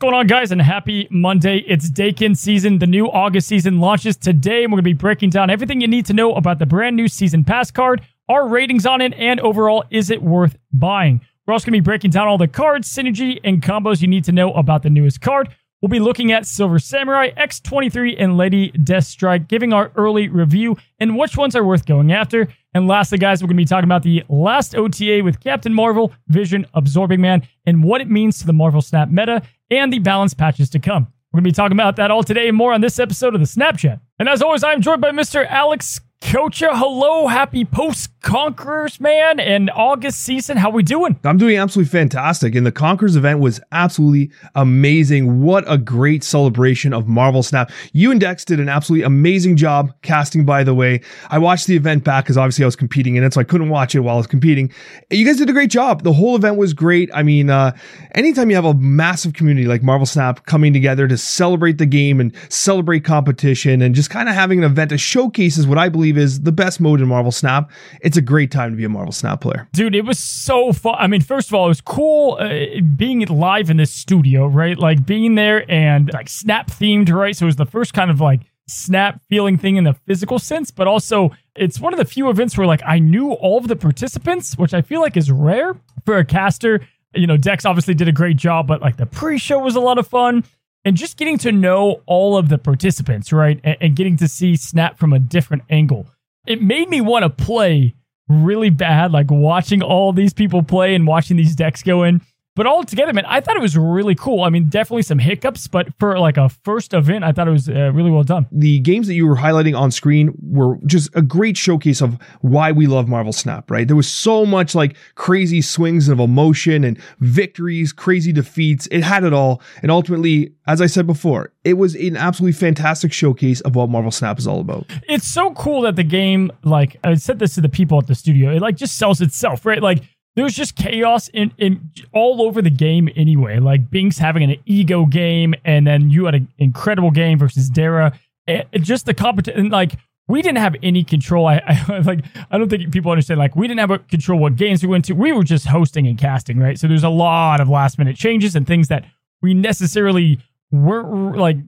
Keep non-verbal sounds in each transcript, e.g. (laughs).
going on, guys? And happy Monday. It's Daken season. The new August season launches today, and we're going to be breaking down everything you need to know about the brand new season pass card, our ratings on it, and overall, is it worth buying? We're also going to be breaking down all the cards, synergy, and combos you need to know about the newest card. We'll be looking at Silver Samurai, X23, and Lady Deathstrike, giving our early review and which ones are worth going after. And lastly, guys, we're going to be talking about the last OTA with Captain Marvel, Vision, Absorbing Man, and what it means to the Marvel Snap meta and the balance patches to come. We're going to be talking about that all today more on this episode of the Snap Chat. And as always, I'm joined by Mr. Alex Coccia, hello, happy post Conquerors, man, and August season. How we doing? I'm doing absolutely fantastic. And the Conquerors event was absolutely amazing. What a great celebration of Marvel Snap. You and Dex did an absolutely amazing job casting, by the way. I watched the event back because obviously I was competing in it, so I couldn't watch it while I was competing. You guys did a great job. The whole event was great. I mean, uh, anytime you have a massive community like Marvel Snap coming together to celebrate the game and celebrate competition and just kind of having an event that showcases what I believe is the best mode in Marvel Snap, it's a great time to be a Marvel Snap player. Dude, it was so fun. I mean, first of all, it was cool uh, being live in this studio, right? Like being there and like Snap themed, right? So it was the first kind of like Snap feeling thing in the physical sense, but also it's one of the few events where like I knew all of the participants, which I feel like is rare for a caster. You know, Dex obviously did a great job, but like the pre show was a lot of fun and just getting to know all of the participants, right? And, and, getting to see Snap from a different angle. It made me want to play really bad, like watching all these people play and watching these decks go in. But all together, man, I thought it was really cool. I mean, definitely some hiccups, but for like a first event, I thought it was uh, really well done. The games that you were highlighting on screen were just a great showcase of why we love Marvel Snap, right? There was so much like crazy swings of emotion and victories, crazy defeats. It had it all. And ultimately, as I said before, it was an absolutely fantastic showcase of what Marvel Snap is all about. It's so cool that the game, like I said this to the people at the studio, it like just sells itself, right? Like there was just chaos in, in all over the game anyway. Like Binks having an ego game, and then you had an incredible game versus Dara. Eh, it, it just the competition, like we didn't have any control. I, I, (laughs) like I don't think people understand. Like we didn't have control what games we went to. We were just hosting and casting, right? So there's a lot of last minute changes and things that we necessarily weren't like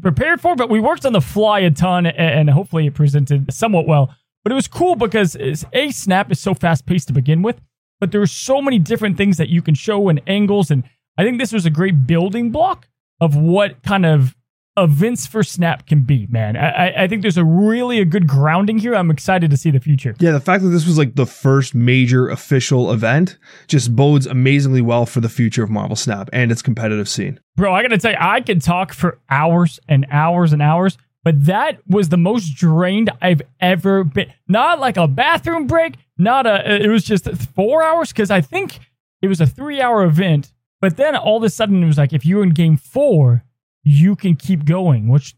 prepared for, but we worked on the fly a ton, and, and hopefully it presented somewhat well. But it was cool because a snap is so fast paced to begin with but there's so many different things that you can show and angles. And I think this was a great building block of what kind of events for Snap can be, man. I, I think there's a really a good grounding here. I'm excited to see the future. Yeah, the fact that this was like the first major official event just bodes amazingly well for the future of Marvel Snap and its competitive scene. Bro, I gotta tell you, I could talk for hours and hours and hours, but that was the most drained I've ever been. Not like a bathroom break, not a, it was just four hours because I think it was a three hour event. But then all of a sudden it was like, if you're in game four, you can keep going, which,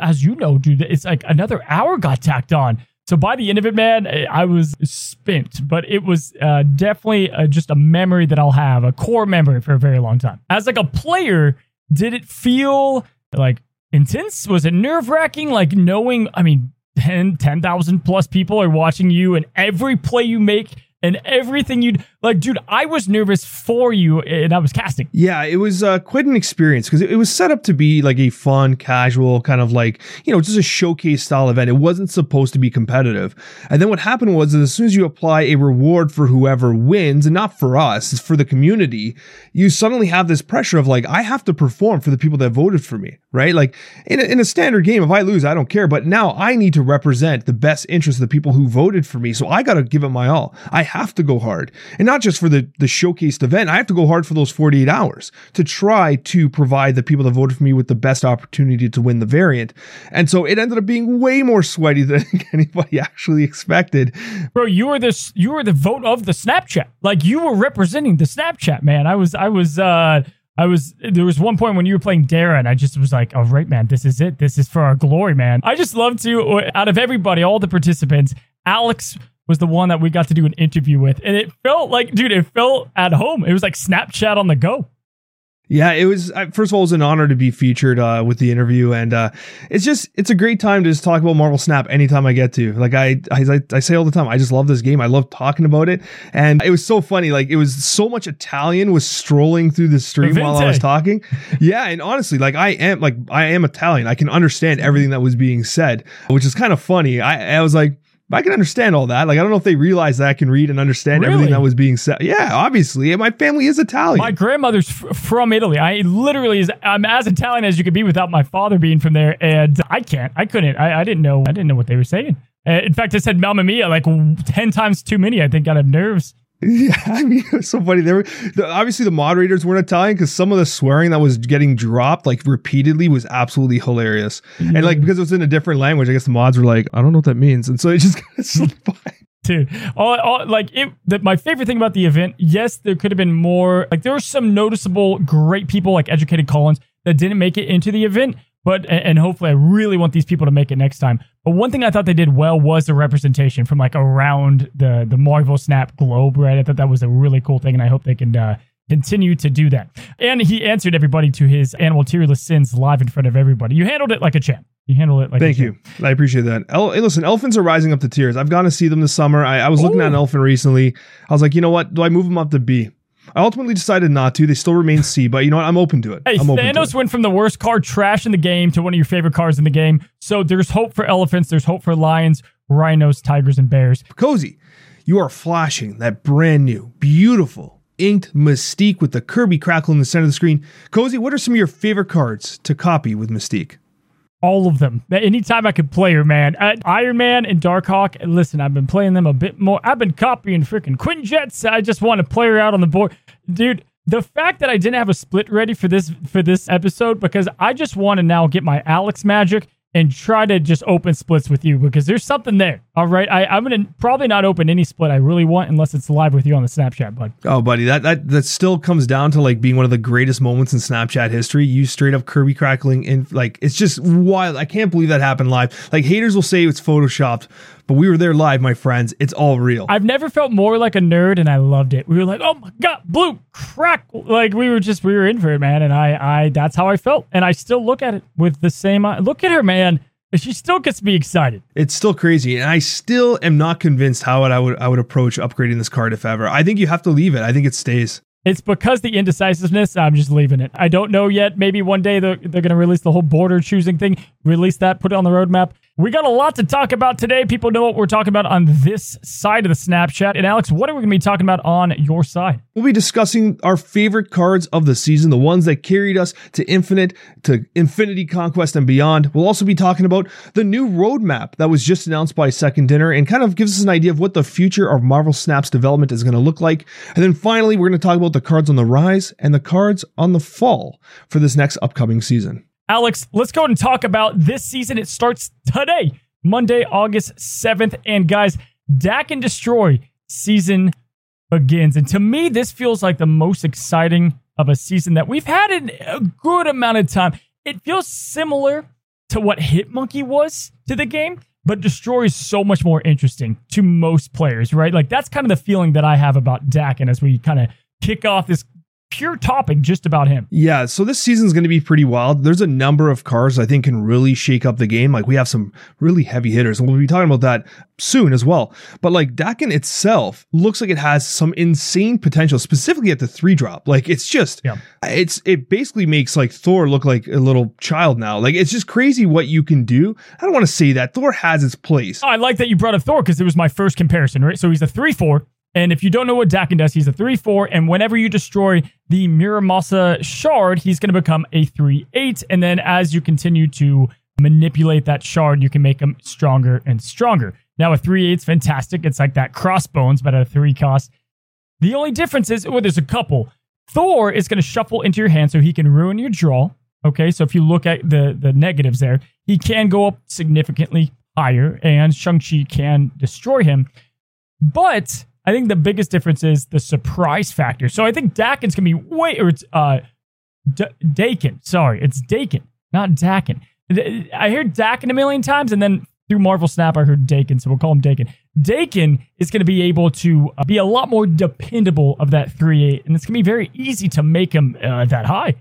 as you know, dude, it's like another hour got tacked on. So by the end of it, man, I was spent, but it was uh, definitely uh, just a memory that I'll have, a core memory for a very long time. As like a player, did it feel like intense? Was it nerve wracking? Like knowing, I mean, 10, 10,000 plus people are watching you and every play you make and everything you'd like, dude, I was nervous for you and I was casting. Yeah, it was uh, quite an experience because it, it, was set up to be like a fun, casual, kind of like, you know, just a showcase style event. It wasn't supposed to be competitive. And then what happened was as soon as you apply a reward for whoever wins, and not for us, it's for the community, you suddenly have this pressure of like, I have to perform for the people that voted for me, right? Like in a, in a standard game, if I lose, I don't care. But now I need to represent the best interest of the people who voted for me. So I got to give it my all. I have to go hard. And not just for the, the showcased event. I have to go hard for those 48 hours to try to provide the people that voted for me with the best opportunity to win the variant. And so it ended up being way more sweaty than (laughs) anybody actually expected. Bro, you were this you were the vote of the Snap Chat. Like you were representing the Snap Chat, man. I was I was uh I was there was one point when you were playing Dara, and I just was like, "Oh right, man, this is it. This is for our glory, man." I just love to out of everybody, all the participants, Alex was the one that we got to do an interview with. And it felt like, dude, it felt at home. It was like Snap Chat on the go. Yeah, it was. First of all, it was an honor to be featured uh, with the interview, and uh, it's just it's a great time to just talk about Marvel Snap anytime I get to. Like I, I I say all the time, I just love this game. I love talking about it, and it was so funny. Like it was so much Italian was strolling through the stream while I was talking. Yeah, and honestly, like I am like I am Italian. I can understand everything that was being said, which is kind of funny. I I was like I can understand all that. Like, I don't know if they realize that I can read and understand really? everything that was being said. Yeah, obviously. My family is Italian. My grandmother's f- from Italy. I literally is, I'm as Italian as you could be without my father being from there. And I can't, I couldn't, I, I didn't know, I didn't know what they were saying. Uh, in fact, I said Mamma Mia like 10 times too many, I think, out of nerves. (laughs) Yeah, I mean, (laughs) it was so funny. There were the, obviously the moderators weren't Italian because some of the swearing that was getting dropped like repeatedly was absolutely hilarious. Mm-hmm. And like because it was in a different language, I guess the mods were like, I don't know what that means, and so it just kind of slipped by. Dude, all, all like it. The, my favorite thing about the event, yes, there could have been more. Like there were some noticeable great people like Educated Collins that didn't make it into the event, but and hopefully I really want these people to make it next time. But one thing I thought they did well was the representation from like around the the Marvel Snap globe, right? I thought that was a really cool thing, and I hope they can uh, continue to do that. And he answered everybody to his animal tier list sins live in front of everybody. You handled it like a champ. You handled it like Thank you. I appreciate that. El- hey, listen, elephants are rising up to tiers. I've gone to see them this summer. I, I was looking Ooh. at an elephant recently. I was like, you know what? Do I move them up to B? I ultimately decided not to. They still remain C, but you know what? I'm open to it. Hey, I'm Thanos went from the worst card trash in the game to one of your favorite cards in the game. So there's hope for elephants. There's hope for lions, rhinos, tigers, and bears. Cozy, you are flashing that brand new, beautiful, inked Mystique with the Kirby crackle in the center of the screen. Cozy, what are some of your favorite cards to copy with Mystique? All of them. Anytime I could play her, man. Uh, Iron Man and Darkhawk. Listen, I've been playing them a bit more. I've been copying freaking Quinjets. I just want to play her out on the board, dude. The fact that I didn't have a split ready for this for this episode because I just want to now get my Alex magic and try to just open splits with you because there's something there. All right. I, I'm gonna probably not open any split I really want unless it's live with you on the Snap Chat, bud. Oh, buddy, that that that still comes down to like being one of the greatest moments in Snap Chat history. You straight up Kirby crackling and like it's just wild. I can't believe that happened live. Like haters will say it's photoshopped, but we were there live, my friends. It's all real. I've never felt more like a nerd, and I loved it. We were like, "Oh my god, blue crack!" Like we were just we were in for it, man. And I, I that's how I felt, and I still look at it with the same eye. Look at her, man. She still gets me excited. It's still crazy, and I still am not convinced how I would I would approach upgrading this card if ever. I think you have to leave it. I think it stays. It's because the indecisiveness. I'm just leaving it. I don't know yet. Maybe one day they're, they're going to release the whole border choosing thing. Release that. Put it on the roadmap. We got a lot to talk about today. People know what we're talking about on this side of the Snap Chat. And Alex, what are we going to be talking about on your side? We'll be discussing our favorite cards of the season, the ones that carried us to Infinite, to Infinity Conquest, and beyond. We'll also be talking about the new roadmap that was just announced by Second Dinner and kind of gives us an idea of what the future of Marvel Snap's development is going to look like. And then finally, we're going to talk about the cards on the rise and the cards on the fall for this next upcoming season. Alex, let's go and talk about this season. It starts today, Monday, August 7th. And guys, Dak and Destroy season begins. And to me, this feels like the most exciting of a season that we've had in a good amount of time. It feels similar to what Hitmonkey was to the game, but Destroy is so much more interesting to most players, right? Like that's kind of the feeling that I have about Dak. And as we kind of kick off this pure topic just about him. Yeah, so this season's going to be pretty wild. There's a number of cars I think can really shake up the game. Like we have some really heavy hitters, and we'll be talking about that soon as well. But like Daken itself looks like it has some insane potential, specifically at the three drop. Like it's just, yeah. it's it basically makes like Thor look like a little child now. Like it's just crazy what you can do. I don't want to say that Thor has its place. Oh, I like that you brought up Thor because it was my first comparison, right? So he's a three four and if you don't know what Daken does, he's a 3 4. And whenever you destroy the Muramasa shard, he's going to become a 3 8. And then as you continue to manipulate that shard, you can make him stronger and stronger. Now, a 3 8 is fantastic. It's like that crossbones, but at a 3 cost. The only difference is, well, there's a couple. Thor is going to shuffle into your hand so he can ruin your draw. Okay, so if you look at the, the negatives there, he can go up significantly higher, and Shang-Chi can destroy him. But I think the biggest difference is the surprise factor. So I think Daken's gonna be way, or it's uh, D- Daken. Sorry, it's Daken, not Daken. I heard Daken a million times, and then through Marvel Snap, I heard Daken, so we'll call him Daken. Daken is going to be able to uh, be a lot more dependable of that 3 8, and it's going to be very easy to make him uh, that high.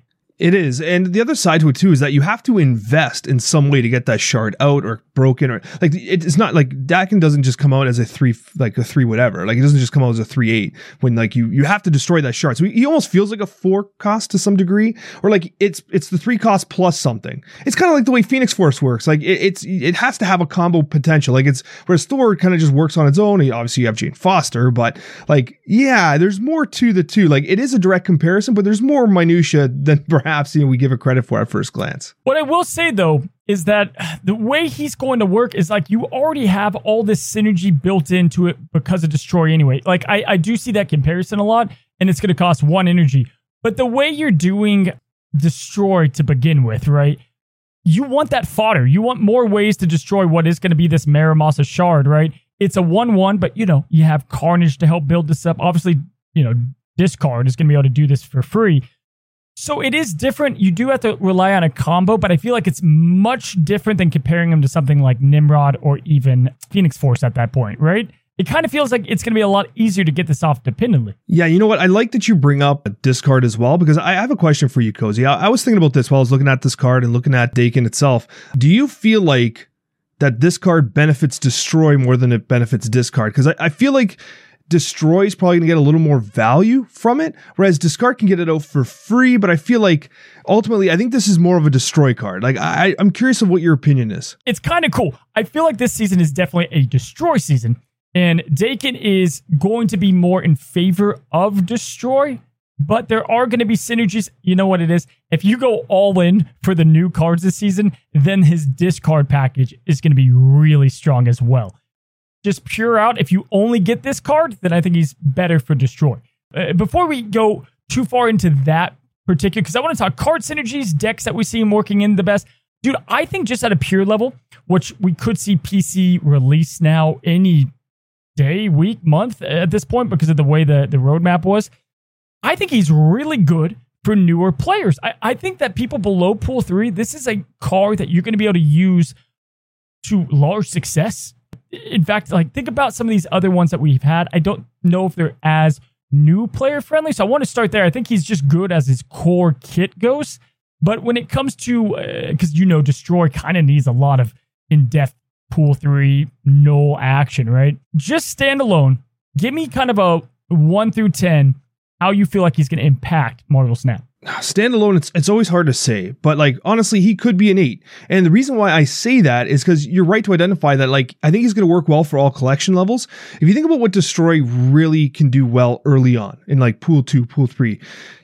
It is. And the other side to it too is that you have to invest in some way to get that shard out or broken or like it's not like Daken doesn't just come out as a three like a three whatever. Like it doesn't just come out as a three eight when like you you have to destroy that shard. So he almost feels like a four cost to some degree. Or like it's it's the three cost plus something. It's kind of like the way Phoenix Force works. Like it, it's it has to have a combo potential. Like it's whereas Thor kind of just works on its own. Obviously you have Jane Foster, but like yeah, there's more to the two. Like it is a direct comparison, but there's more minutia than (laughs) perhaps know we give it credit for at first glance. What I will say though is that the way he's going to work is like you already have all this synergy built into it because of destroy anyway. Like I, I do see that comparison a lot, and it's going to cost one energy. But the way you're doing destroy to begin with, right? You want that fodder. You want more ways to destroy what is going to be this Muramasa shard, right? It's a 1 1, but you know, you have Carnage to help build this up. Obviously, you know, Discard is going to be able to do this for free. So it is different. You do have to rely on a combo, but I feel like it's much different than comparing them to something like Nimrod or even Phoenix Force at that point, right? It kind of feels like it's going to be a lot easier to get this off dependently. Yeah, you know what? I like that you bring up discard as well because I have a question for you, Cozy. I, I was thinking about this while I was looking at this card and looking at Daken itself. Do you feel like that this card benefits destroy more than it benefits discard? Because I, I feel like Destroy is probably going to get a little more value from it, whereas Discard can get it out for free. But I feel like ultimately, I think this is more of a Destroy card. Like, I, I'm curious of what your opinion is. It's kind of cool. I feel like this season is definitely a Destroy season, and Daken is going to be more in favor of Destroy. But there are going to be synergies. You know what it is? If you go all in for the new cards this season, then his discard package is going to be really strong as well just pure out, if you only get this card, then I think he's better for destroy. Uh, before we go too far into that particular, because I want to talk card synergies, decks that we see him working in the best. Dude, I think just at a pure level, which we could see PC release now any day, week, month at this point because of the way the, the roadmap was. I think he's really good for newer players. I, I think that people below pool three, this is a card that you're going to be able to use to large success in fact, like think about some of these other ones that we've had. I don't know if they're as new player friendly. So I want to start there. I think he's just good as his core kit goes. But when it comes to, because uh, you know, Destroy kind of needs a lot of in depth pool three, no action, right? Just standalone. Give me kind of a one through 10 how you feel like he's going to impact Marvel Snap standalone it's, it's always hard to say but like honestly he could be an eight. And the reason why i say that is because you're right to identify that like i think he's going to work well for all collection levels. If you think about what destroy really can do well early on in like pool two pool three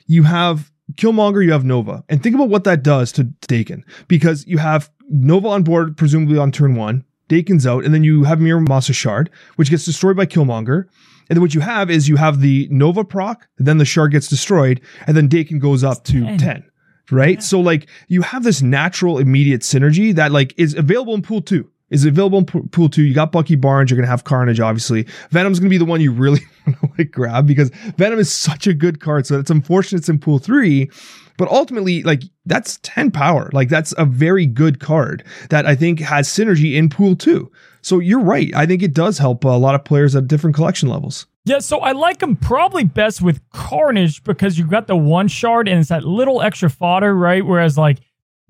you have killmonger you have nova. And think about what that does to daken because you have nova on board presumably on turn one daken's out and then you have Muramasa shard which gets destroyed by killmonger and then what you have is you have the Nova proc, then the shard gets destroyed, and then Daken goes up to 10. 10 right? Yeah. So like you have this natural immediate synergy that like is available in pool two. Is available in pool two. You got Bucky Barnes. You're gonna have Carnage, obviously. Venom's gonna be the one you really (laughs) want to like grab because Venom is such a good card. So it's unfortunate it's in pool three, but ultimately, like that's 10 power. Like that's a very good card that I think has synergy in pool two. So you're right. I think it does help a lot of players at different collection levels. Yeah, so I like him probably best with Carnage because you got the one shard and it's that little extra fodder, right? Whereas like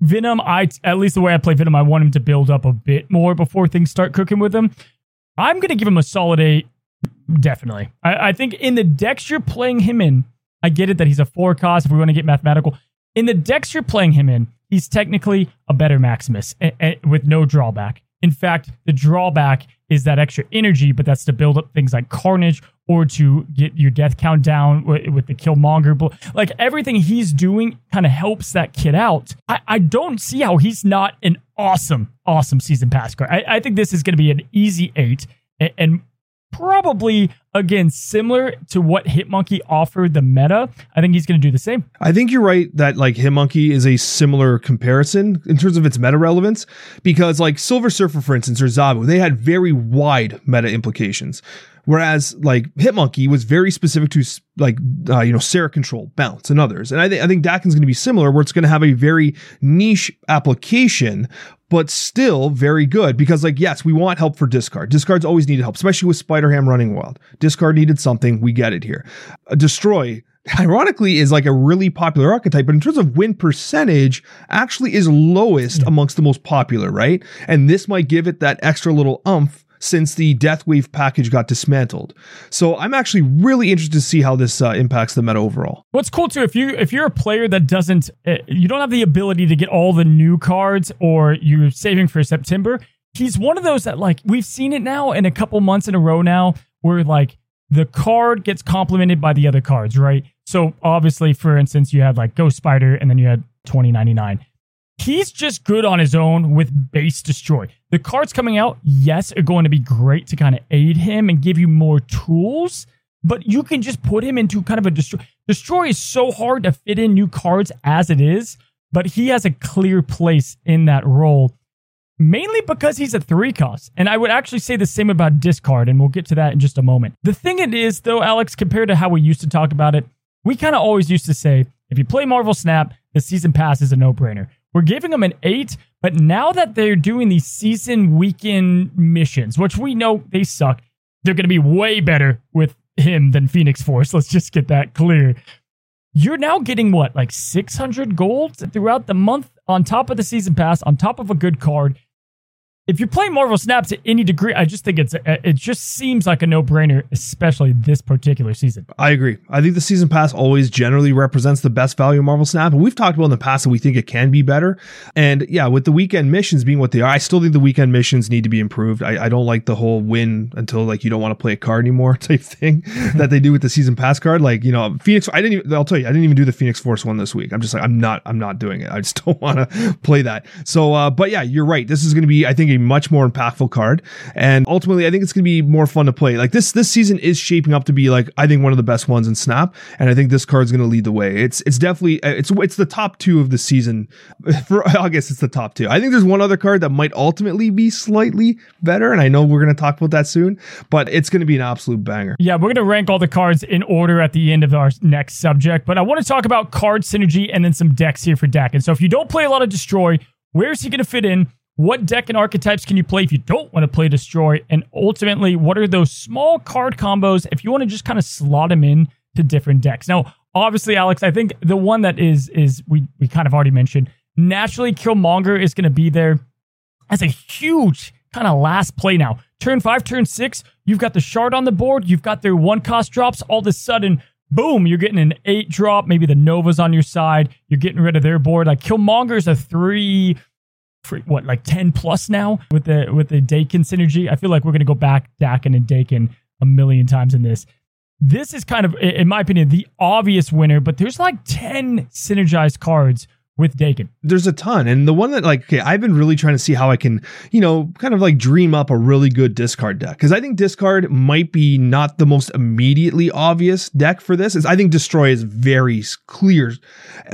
Venom, I at least the way I play Venom, I want him to build up a bit more before things start cooking with him. I'm gonna give him a solid eight, definitely. I, I think in the decks you're playing him in, I get it that he's a four cost if we want to get mathematical. In the decks you're playing him in, he's technically a better Maximus a, a, with no drawback. In fact, the drawback is that extra energy, but that's to build up things like Carnage or to get your death count down with, the Killmonger. Like everything he's doing kind of helps that kid out. I, I don't see how he's not an awesome, awesome season pass card. I, I think this is going to be an easy eight. And, and probably again similar to what Hitmonkey offered the meta. I think he's going to do the same. I think you're right that like Hitmonkey is a similar comparison in terms of its meta relevance because like Silver Surfer for instance or Zabu, they had very wide meta implications. Whereas like Hitmonkey was very specific to like uh, you know Sera control, bounce, and others. And I think I think Daken's going to be similar, where it's going to have a very niche application, but still very good because like yes we want help for discard. Discards always needed help especially with spider ham running wild. Discard needed something. We get it here. Uh, destroy (laughs) ironically is like a really popular archetype but in terms of win percentage actually is lowest amongst the most popular right? And this might give it that extra little umph since the Deathwave package got dismantled. So I'm actually really interested to see how this uh, impacts the meta overall. What's cool too, if you if you're a player that doesn't, uh, you don't have the ability to get all the new cards, or you're saving for September. He's one of those that like we've seen it now in a couple months in a row now, where like the card gets complemented by the other cards, right? So obviously, for instance, you had like Ghost Spider, and then you had 2099 he's just good on his own with base destroy. The cards coming out, yes, are going to be great to kind of aid him and give you more tools, but you can just put him into kind of a destroy. Destroy is so hard to fit in new cards as it is, but he has a clear place in that role. Mainly because he's a three cost. And I would actually say the same about discard, and we'll get to that in just a moment. The thing it is, though, Alex, compared to how we used to talk about it, we kind of always used to say if you play Marvel Snap, the season pass is a no brainer. We're giving them an eight, but now that they're doing these season weekend missions, which we know they suck, they're going to be way better with him than Phoenix Force. Let's just get that clear. You're now getting what, like 600 gold throughout the month on top of the season pass, on top of a good card if you're playing Marvel Snap to any degree, I just think it's it just seems like a no brainer, especially this particular season. I agree. I think the season pass always generally represents the best value of Marvel Snap, and we've talked about in the past that we think it can be better. And yeah, with the weekend missions being what they are, I still think the weekend missions need to be improved. I, I don't like the whole win until like you don't want to play a card anymore (laughs) type thing (laughs) that they do with the season pass card. Like you know, Phoenix. I didn't. Even, I'll tell you, I didn't even do the Phoenix Force one this week. I'm just like I'm not. I'm not doing it. I just (laughs) don't want to play that. So, uh, but yeah, you're right. This is going to be, I think, a much more impactful card. And ultimately, I think it's going to be more fun to play. Like this, this season is shaping up to be like, I think one of the best ones in Snap. And I think this card's going to lead the way. It's, it's definitely, uh, it's, it's the top two of the season. (laughs) For, I guess it's the top two. I think there's one other card that might ultimately be slightly better. And I know we're going to talk about that soon, but it's going to be an absolute banger. Yeah, we're going to rank all the cards in order at the end of our next subject. But I want to talk about card synergy and then some decks here for deck. And so if you don't play a lot of Destroy, where's he going to fit in? What deck and archetypes can you play if you don't want to play Destroy? And ultimately, what are those small card combos if you want to just kind of slot them in to different decks? Now, obviously, Alex, I think the one that is is we we kind of already mentioned. Naturally, Killmonger is going to be there as a huge kind of last play now. Turn five, turn six, you've got the shard on the board, you've got their one cost drops. All of a sudden, boom, you're getting an eight drop. Maybe the Nova's on your side. You're getting rid of their board. Like Killmonger's a three for what like 10 plus now with the with the Daken synergy. I feel like we're gonna go back Daken and Daken a million times in this. This is kind of, in my opinion, the obvious winner, but there's like 10 synergized cards with Daken. There's a ton. And the one that like, okay, I've been really trying to see how I can, you know, kind of like dream up a really good discard deck. Cause I think discard might be not the most immediately obvious deck for this. Is I think destroy is very clear.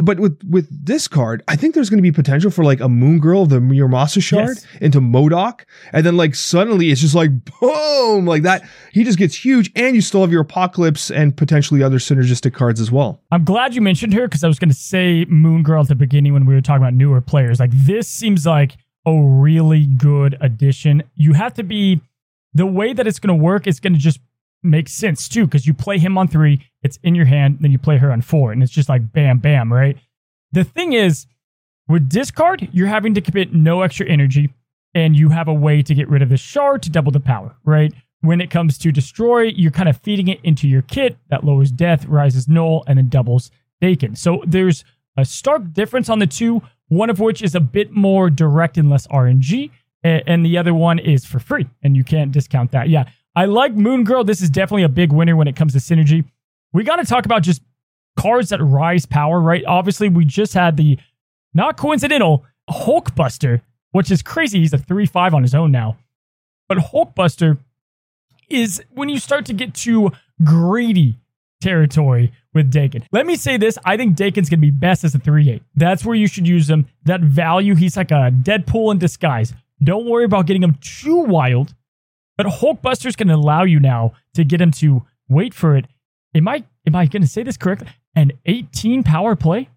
But with, with discard, I think there's going to be potential for like a moon girl the Muramasa shard yes. into MODOK. And then like suddenly it's just like boom, like that. He just gets huge. And you still have your apocalypse and potentially other synergistic cards as well. I'm glad you mentioned her because I was going to say moon girl at the beginning beginning when we were talking about newer players. Like this seems like a really good addition. You have to be the way that it's going to work is going to just make sense too because you play him on three, it's in your hand, then you play her on four, and it's just like bam, bam, right? The thing is, with discard, you're having to commit no extra energy, and you have a way to get rid of the shard to double the power, right? When it comes to destroy, you're kind of feeding it into your kit that lowers death, rises Knull, and then doubles Daken. So there's a stark difference on the two, one of which is a bit more direct and less RNG, and the other one is for free, and you can't discount that. Yeah, I like Moon Girl. This is definitely a big winner when it comes to synergy. We got to talk about just cards that rise power, right? Obviously, we just had the not coincidental Hulkbuster, which is crazy. He's a 3 5 on his own now. But Hulkbuster is when you start to get to greedy territory with Daken. Let me say this I think Daken's going to be best as a 3 8. That's where you should use him. That value, he's like a Deadpool in disguise. Don't worry about getting him too wild. But Hulkbuster's going to allow you now to get him to wait for it. Am I am I going to say this correctly? An 18 power play?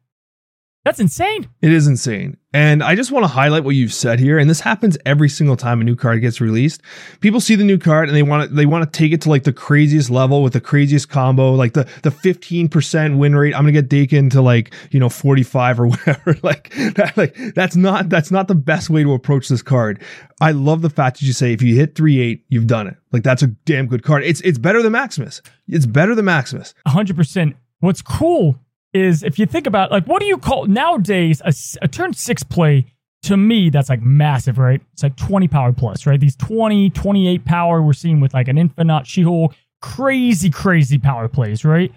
That's insane. It is insane. And I just want to highlight what you've said here. And this happens every single time a new card gets released. People see the new card and they want to, they want to take it to like the craziest level with the craziest combo, like the, the 15% win rate. I'm going to get Daken to like, you know, 45 or (laughs) whatever. like, that, like that's not, that's not the best way to approach this card. I love the fact that you say if you hit 3-8, you've done it. Like that's a damn good card. It's, it's better than Maximus. It's better than Maximus. 100%. What's cool is if you think about like what do you call nowadays a, a, turn six play to me that's like massive right? It's like 20 power plus right? These 20 28 power we're seeing with like an infinite she-hulk crazy crazy power plays right?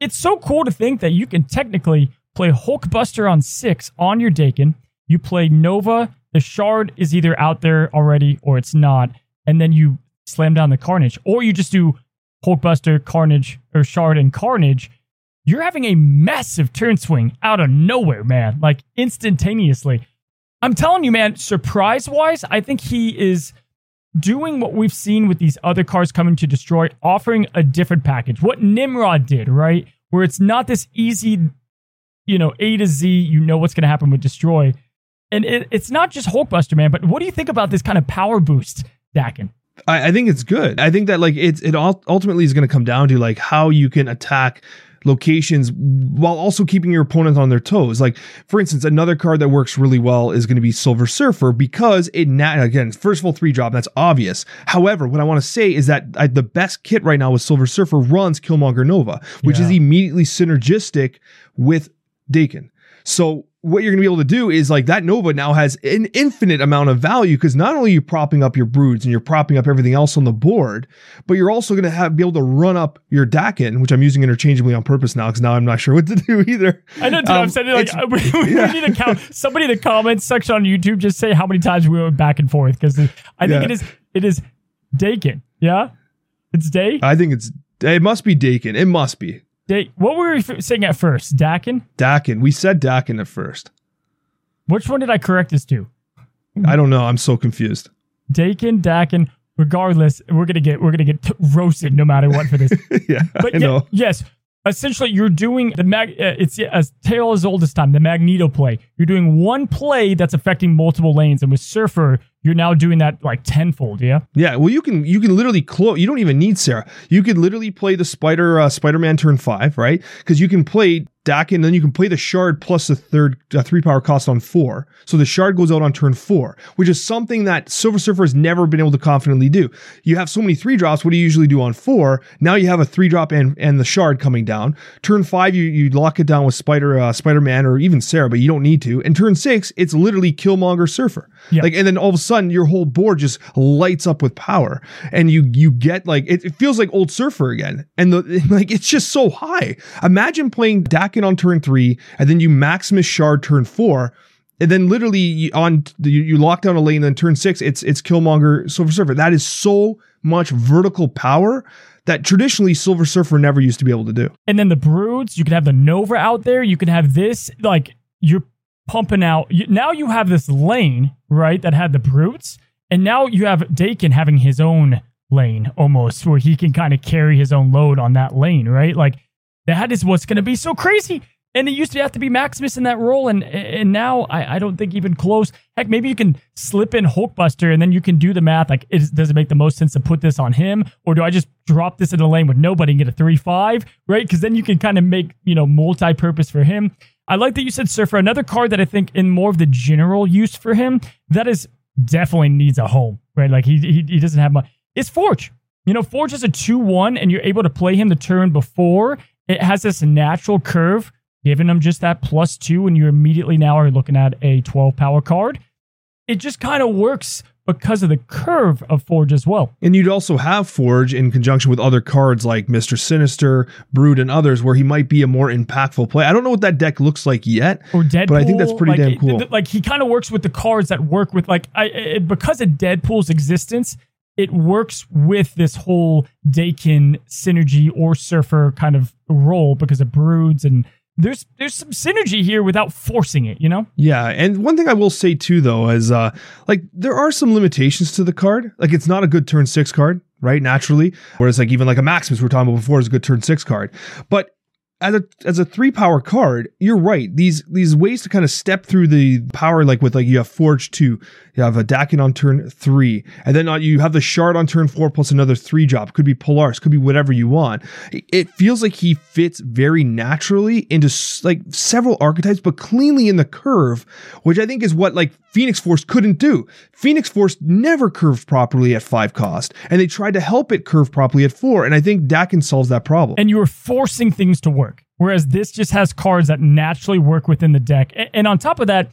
It's so cool to think that you can technically play hulkbuster on six on your daken you play nova. The shard is either out there already or it's not. And then you slam down the carnage. Or you just do hulkbuster carnage or shard and carnage you're having a massive turn swing out of nowhere, man, like instantaneously. I'm telling you, man, surprise wise, I think he is doing what we've seen with these other cars coming to destroy, offering a different package. What Nimrod did, right? Where it's not this easy, you know, A to Z, you know what's going to happen with destroy. And it, it's not just Hulkbuster, man, but what do you think about this kind of power boost, Daken? I, I think it's good. I think that like it's it ultimately is going to come down to like how you can attack locations while also keeping your opponent on their toes. Like, for instance, another card that works really well is going to be Silver Surfer because it, na- again, first of all, three drop, that's obvious. However, what I want to say is that I, the best kit right now with Silver Surfer runs Killmonger Nova, which yeah. is immediately synergistic with Daken. So what you're going to be able to do is like that Nova now has an infinite amount of value because not only are you propping up your broods and you're propping up everything else on the board, but you're also going to have be able to run up your Daken, which I'm using interchangeably on purpose now because now I'm not sure what to do (laughs) either. I know, dude, um, I'm saying like (laughs) we, we yeah. need to count. (laughs) Somebody in the comments section on YouTube just say how many times we went back and forth because I think yeah. it is it is Daken. Yeah, it's Day. I think it's it must be Daken. It must be. What were we saying at first? Daken? Daken. We said Daken at first. Which one did I correct this to? I don't know. I'm so confused. Daken, Daken. Regardless, we're gonna get we're gonna get t- roasted no matter what for this. (laughs) yeah, but I know. yes, essentially you're doing the mag. Uh, it's a tale as old as time. The Magneto play. You're doing one play that's affecting multiple lanes, and with Surfer, you're now doing that like tenfold. Yeah. Yeah. Well, you can you can literally close. You don't even need Sera. You could literally play the Spider uh, Spider Man turn five, right? Because you can play Daken, then you can play the shard plus the third uh, three power cost on four. So the shard goes out on turn four, which is something that Silver Surfer has never been able to confidently do. You have so many three drops. What do you usually do on four? Now you have a three drop and and the shard coming down. Turn five, you you lock it down with Spider uh, Spider Man or even Sera, but you don't need to. And turn six, it's literally Killmonger Surfer. Yeah. Like, and then all of a sudden your whole board just lights up with power, and you you get like it, it feels like old Surfer again, and the (laughs) like it's just so high. Imagine playing Dak on turn three, and then you Maximus Shard turn four, and then literally on you, you lock down a lane. And then turn six, it's it's Killmonger Silver Surfer. That is so much vertical power that traditionally Silver Surfer never used to be able to do. And then the Broods, you can have the Nova out there. You can have this like you're pumping out. Now you have this lane right that had the Brutes, and now you have Daken having his own lane almost where he can kind of carry his own load on that lane, right? Like that is what's going to be so crazy. And it used to have to be Maximus in that role, and and now I, I don't think even close. Heck, maybe you can slip in Hulkbuster, and then you can do the math. Like, it, does it make the most sense to put this on him, or do I just drop this in the lane with nobody and get a three five, right? Because then you can kind of make you know multi purpose for him. I like that you said Surfer. Another card that I think in more of the general use for him that is definitely needs a home, right? Like he he, he doesn't have much. Is Forge. You know, Forge is a 2 1, and you're able to play him the turn before it has this natural curve, giving him just that plus two, and you immediately now are looking at a 12 power card. It just kind of works because of the curve of Forge as well. And you'd also have Forge in conjunction with other cards like Mr. Sinister, Brood, and others, where he might be a more impactful play. I don't know what that deck looks like yet, or Deadpool, but I think that's pretty like, damn cool. like he kind of works with the cards that work with like I it, because of Deadpool's existence it works with this whole Daken synergy or surfer kind of role because of broods and there's there's some synergy here without forcing it, you know? Yeah, and one thing I will say too though is uh like there are some limitations to the card. Like it's not a good turn 6 card, right? Naturally. Whereas like even like a Maximus we're talking about before is a good turn 6 card. But as a as a three power card, you're right. These these ways to kind of step through the power, like with like you have Forge two, you have a Daken on turn three, and then you have the Shard on turn four plus another three drop. Could be Polaris, could be whatever you want. It feels like he fits very naturally into like several archetypes, but cleanly in the curve, which I think is what like Phoenix Force couldn't do. Phoenix Force never curved properly at five cost, and they tried to help it curve properly at four, and I think Daken solves that problem. And you were forcing things to work. Whereas this just has cards that naturally work within the deck. And on top of that,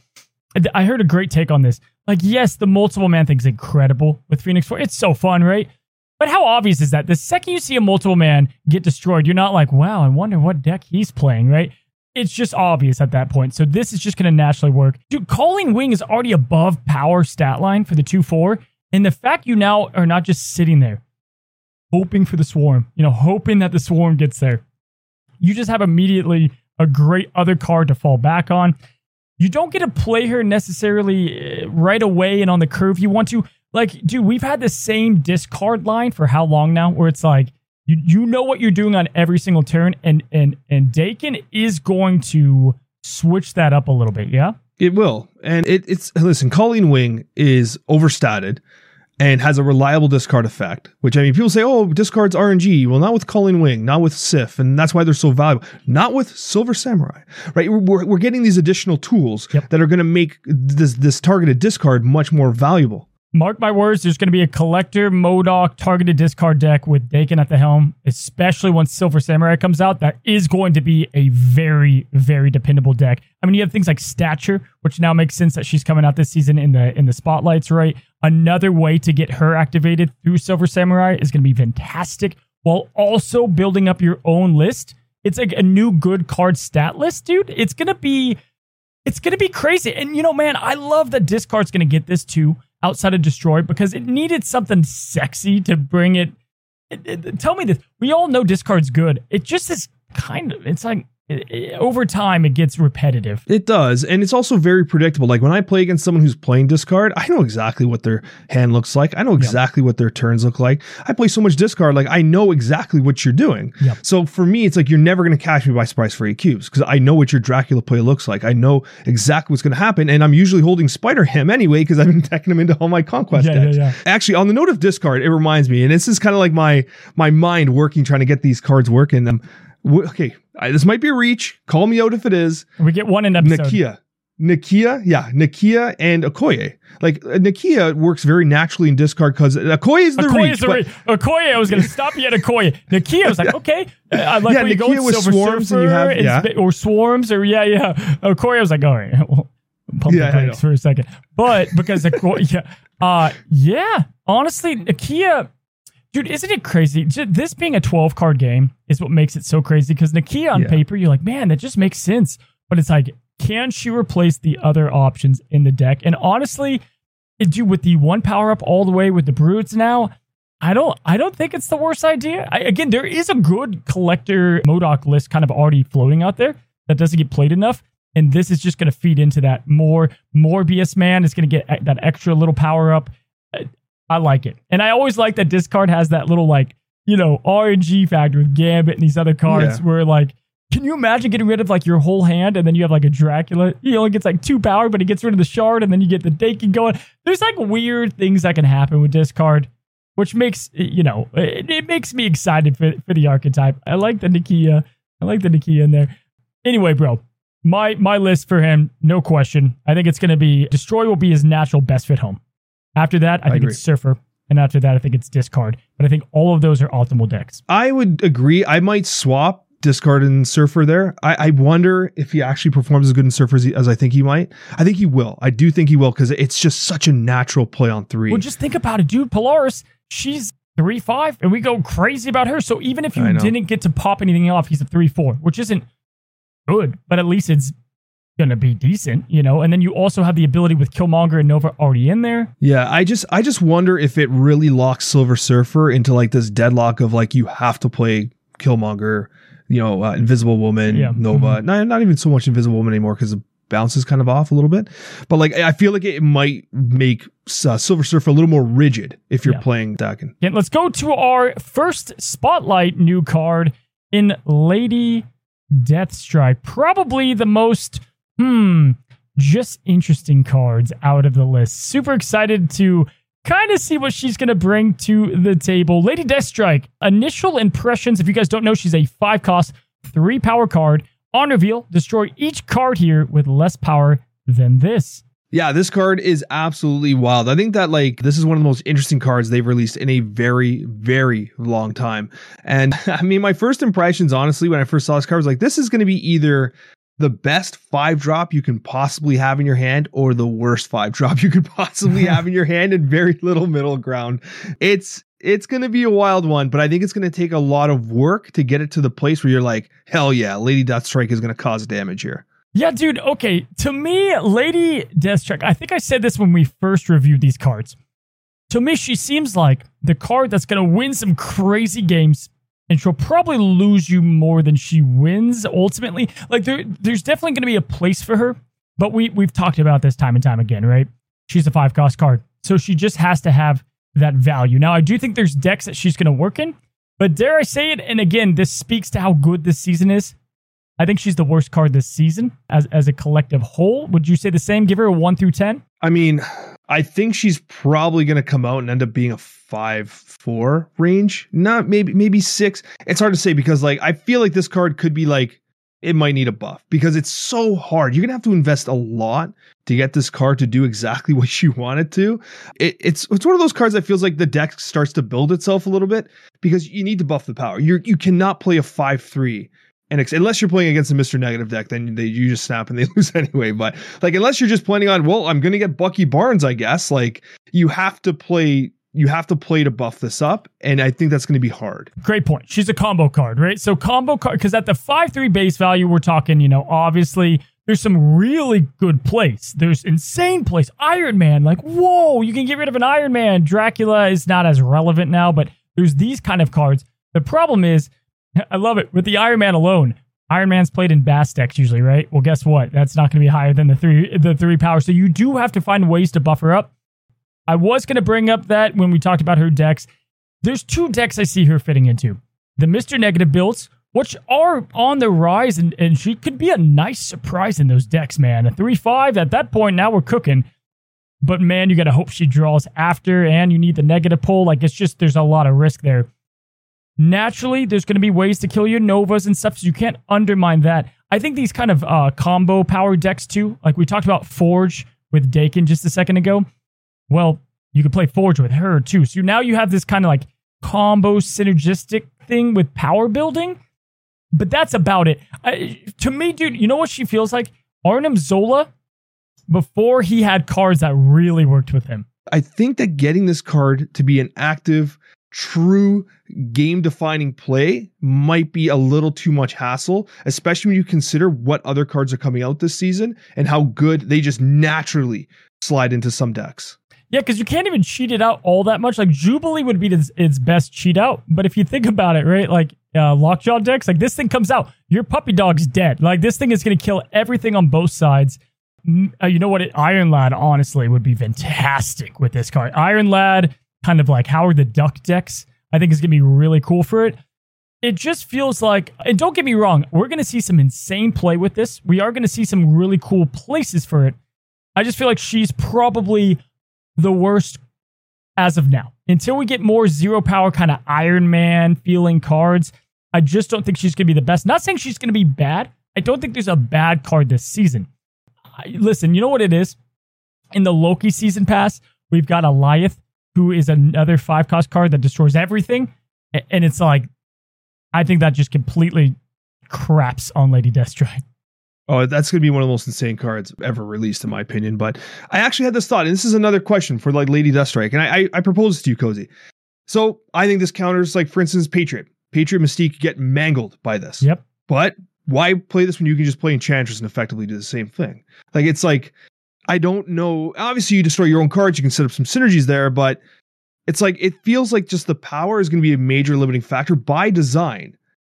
I heard a great take on this. Like, yes, the multiple man thing's incredible with Phoenix Force. It's so fun, right? But how obvious is that? The second you see a multiple man get destroyed, you're not like, wow, I wonder what deck he's playing, right? It's just obvious at that point. So this is just going to naturally work. Dude, Colleen Wing is already above power stat line for the 2 4. And the fact you now are not just sitting there hoping for the swarm, you know, hoping that the swarm gets there you just have immediately a great other card to fall back on. You don't get to play her necessarily uh, right away and on the curve you want to. Like, dude, we've had the same discard line for how long now? Where it's like you you know what you're doing on every single turn, and and and Daken is going to switch that up a little bit. Yeah, it will. And it, it's listen, Colleen Wing is overstated and has a reliable discard effect. Which I mean, people say, "Oh, discards RNG." Well, not with Colleen Wing, not with Sif, and that's why they're so valuable. Not with Silver Samurai, right? We're, we're getting these additional tools yep. that are going to make this this targeted discard much more valuable mark my words, there's going to be a collector MODOK targeted discard deck with Daken at the helm, especially once Silver Samurai comes out. That is going to be a very, very dependable deck. I mean, you have things like Stature, which now makes sense that she's coming out this season in the in the spotlights, right? Another way to get her activated through Silver Samurai is going to be fantastic, while also building up your own list. It's like a new good card stat list, dude. It's gonna be it's gonna be crazy. And you know, man, I love that discard's gonna get this too outside of Destroy because it needed something sexy to bring it. it, it tell me this. We all know discard's good. It just is kind of, it's like, over time it gets repetitive. It does, and it's also very predictable. Like when I play against someone who's playing discard, I know exactly what their hand looks like. I know exactly yep. what their turns look like. I play so much discard, like I know exactly what you're doing. Yep. So for me, it's like you're never going to catch me by surprise for eight cubes because I know what your Dracula play looks like. I know exactly what's going to happen, and I'm usually holding Spider Ham anyway because I've been (laughs) decking him into all my conquest yeah, decks. Yeah, yeah. Actually, on the note of discard, it reminds me, and this is kind of like my my mind working trying to get these cards working. Um, okay, this might be a reach. Call me out if it is. We get one in episode. Nakia. Nakia, yeah, Nakia and Okoye. Like uh, Nakia works very naturally in discard because Okoye is the Okoye reach. Is the but, re- Okoye, I was going (laughs) to stop you at Okoye. Nakia, I was like, okay, I like yeah, when Nakia you go with Silver swarms Surfer, and you have, yeah. or swarms or yeah, yeah. Okoye, I was like, all right, (laughs) well, pump yeah, the brakes for a second, but because Okoye, yeah, (laughs) uh, yeah, honestly, Nakia Dude, isn't it crazy? This being a 12 card game is what makes it so crazy because Nakia on yeah. paper, you're like, man, that just makes sense. But it's like, can she replace the other options in the deck? And honestly, dude, with the one power up all the way with the brutes now, I don't I don't think it's the worst idea. I, again, there is a good collector MODOK list kind of already floating out there that doesn't get played enough. And this is just going to feed into that more. Morbius Man is going to get that extra little power up. Uh, I like it. And I always like that discard has that little like, you know, RNG factor with Gambit and these other cards yeah. where like, can you imagine getting rid of like your whole hand and then you have like a Dracula? He only gets like two power, but he gets rid of the shard and then you get the Daken going. There's like weird things that can happen with discard, which makes, eh, you know, eh, it, it makes me excited for, for the archetype. I like the Nakia. I like the Nakia in there. Anyway, bro, my my list for him, no question. I think it's going to be Destroy will be his natural best fit home. After that, I, I think agree. it's Surfer. And after that, I think it's Discard. But I think all of those are optimal decks. I would agree. I might swap Discard and Surfer there. I, I wonder if he actually performs as good in Surfer as, he, as I think he might. I think he will. I do think he will because it's just such a natural play on three. Well, just think about it, dude. Polaris, she's three five, and we go crazy about her. So even if you didn't get to pop anything off, he's a three four, which isn't good, but at least it's to be decent, you know. And then you also have the ability with Killmonger and Nova already in there. Yeah, I just I just wonder if it really locks Silver Surfer into like this deadlock of like you have to play Killmonger you know, uh, Invisible Woman, Yeah. Nova. Mhm. Not, not even so much Invisible Woman anymore because the bounce is kind of off a little bit. But like, I feel like it might make uh, Silver Surfer a little more rigid if you're Yeah. playing Daken. Again, let's go to our first spotlight new card in Lady Deathstrike. Probably the most, hmm, just interesting cards out of the list. Super excited to kind of see what she's going to bring to the table. Lady Deathstrike, initial impressions. If you guys don't know, she's a five cost, three power card. On reveal, destroy each card here with less power than this. Yeah, this card is absolutely wild. I think that like this is one of the most interesting cards they've released in a very, very long time. And (laughs) I mean, my first impressions, honestly, when I first saw this card, was like, this is going to be either the best five drop you can possibly have in your hand or the worst five (laughs) drop you could possibly (laughs) have in your hand and very little middle ground. It's it's going to be a wild one, but I think it's going to take a lot of work to get it to the place where you're like, hell yeah, Lady Deathstrike is going to cause damage here. Yeah, dude. Okay, to me, Lady Deathstrike. I think I said this when we first reviewed these cards. To me, she seems like the card that's going to win some crazy games, and she'll probably lose you more than she wins ultimately. Like there, there's definitely going to be a place for her, but we we've talked about this time and time again, right? She's a five cost card, so she just has to have that value. Now, I do think there's decks that she's going to work in, but dare I say it? And again, this speaks to how good this season is. I think she's the worst card this season as as a collective whole. Would you say the same? Give her a one through ten. I mean, I think she's probably going to come out and end up being a five four range. Not maybe maybe six. It's hard to say because like I feel like this card could be like it might need a buff because it's so hard. You're gonna have to invest a lot to get this card to do exactly (laughs) what you want it to. It, it's it's one of those cards that feels like the deck starts to build itself a little bit because you need to buff the power. You you cannot play a five three and ex- unless you're playing against a Mr. Negative deck, then they you just snap and they (laughs) lose anyway. But like unless you're just planning on, well, I'm gonna get Bucky Barnes, I guess. Like you have to play you have to play to buff this up, and I think that's gonna be hard. Great point. She's a combo card, right? So combo card because at the five three base value, we're talking, you know, obviously there's some really good place. There's insane place. Iron Man, like whoa, you can get rid of an Iron Man. Dracula is not as relevant now, but there's these kind of cards. The problem is, (laughs) I love it with the Iron Man alone. Iron Man's played in Bast decks usually, right? Well, guess what? That's not going to be higher than the three the three power. So you do have to find ways to buffer up. I was going to bring up that when we talked about her decks. There's two decks I see her fitting into. The Mr. Negative builds, which are on the rise, and, and she could be a nice surprise in those decks, man. A 3 5, at that point, now we're cooking. But man, you got to hope she draws after, and you need the negative pull. Like, it's just, there's a lot of risk there. Naturally, there's going to be ways to kill your Novas and stuff, so you can't undermine that. I think these kind of uh, combo power decks, too, like we talked about Forge with Daken just a second ago. Well, you could play Forge with her, too. So now you have this kind of like combo synergistic thing with power building. But that's about it. I, to me, dude, you know what she feels like? Arnim Zola before he had cards that really worked with him. I think that getting this card to be an active, true game defining play might be a little too much hassle, especially when you consider what other cards are coming out this season and how good they just naturally slide into some decks. Yeah, because you can't even cheat it out all that much. Like Jubilee would be its, its best cheat out, but if you think about it, right, like uh, Lockjaw decks, like this thing comes out, your puppy dog's dead. Like this thing is going to kill everything on both sides. Uh, you know what? Iron Lad honestly would be fantastic with this card. Iron Lad, kind of like Howard the Duck decks, I think is going to be really cool for it. It just feels like, and don't get me wrong, we're going to see some insane play with this. We are going to see some really cool places for it. I just feel like she's probably the worst as of now. Until we get more zero power kind of Iron Man feeling cards, I just don't think she's going to be the best. Not saying she's going to be bad. I don't think there's a bad card this season. I, listen, you know what it is? In the Loki season pass, we've got Alioth, who is another five cost card that destroys everything. And it's like, I think that just completely craps on Lady Deathstrike. Oh, that's going to be one of the most insane cards ever released, in my opinion. But I actually had this thought, and this is another question for like Lady Deathstrike, and I, I, I propose this to you, Cozy. So I think this counters, like for instance, Patriot. Patriot Mystique get mangled by this. Yep. But why play this when you can just play Enchantress and effectively do the same thing? Like it's like I don't know. Obviously, you destroy your own cards, you can set up some synergies there, but it's like it feels like just the power is going to be a major limiting factor by design.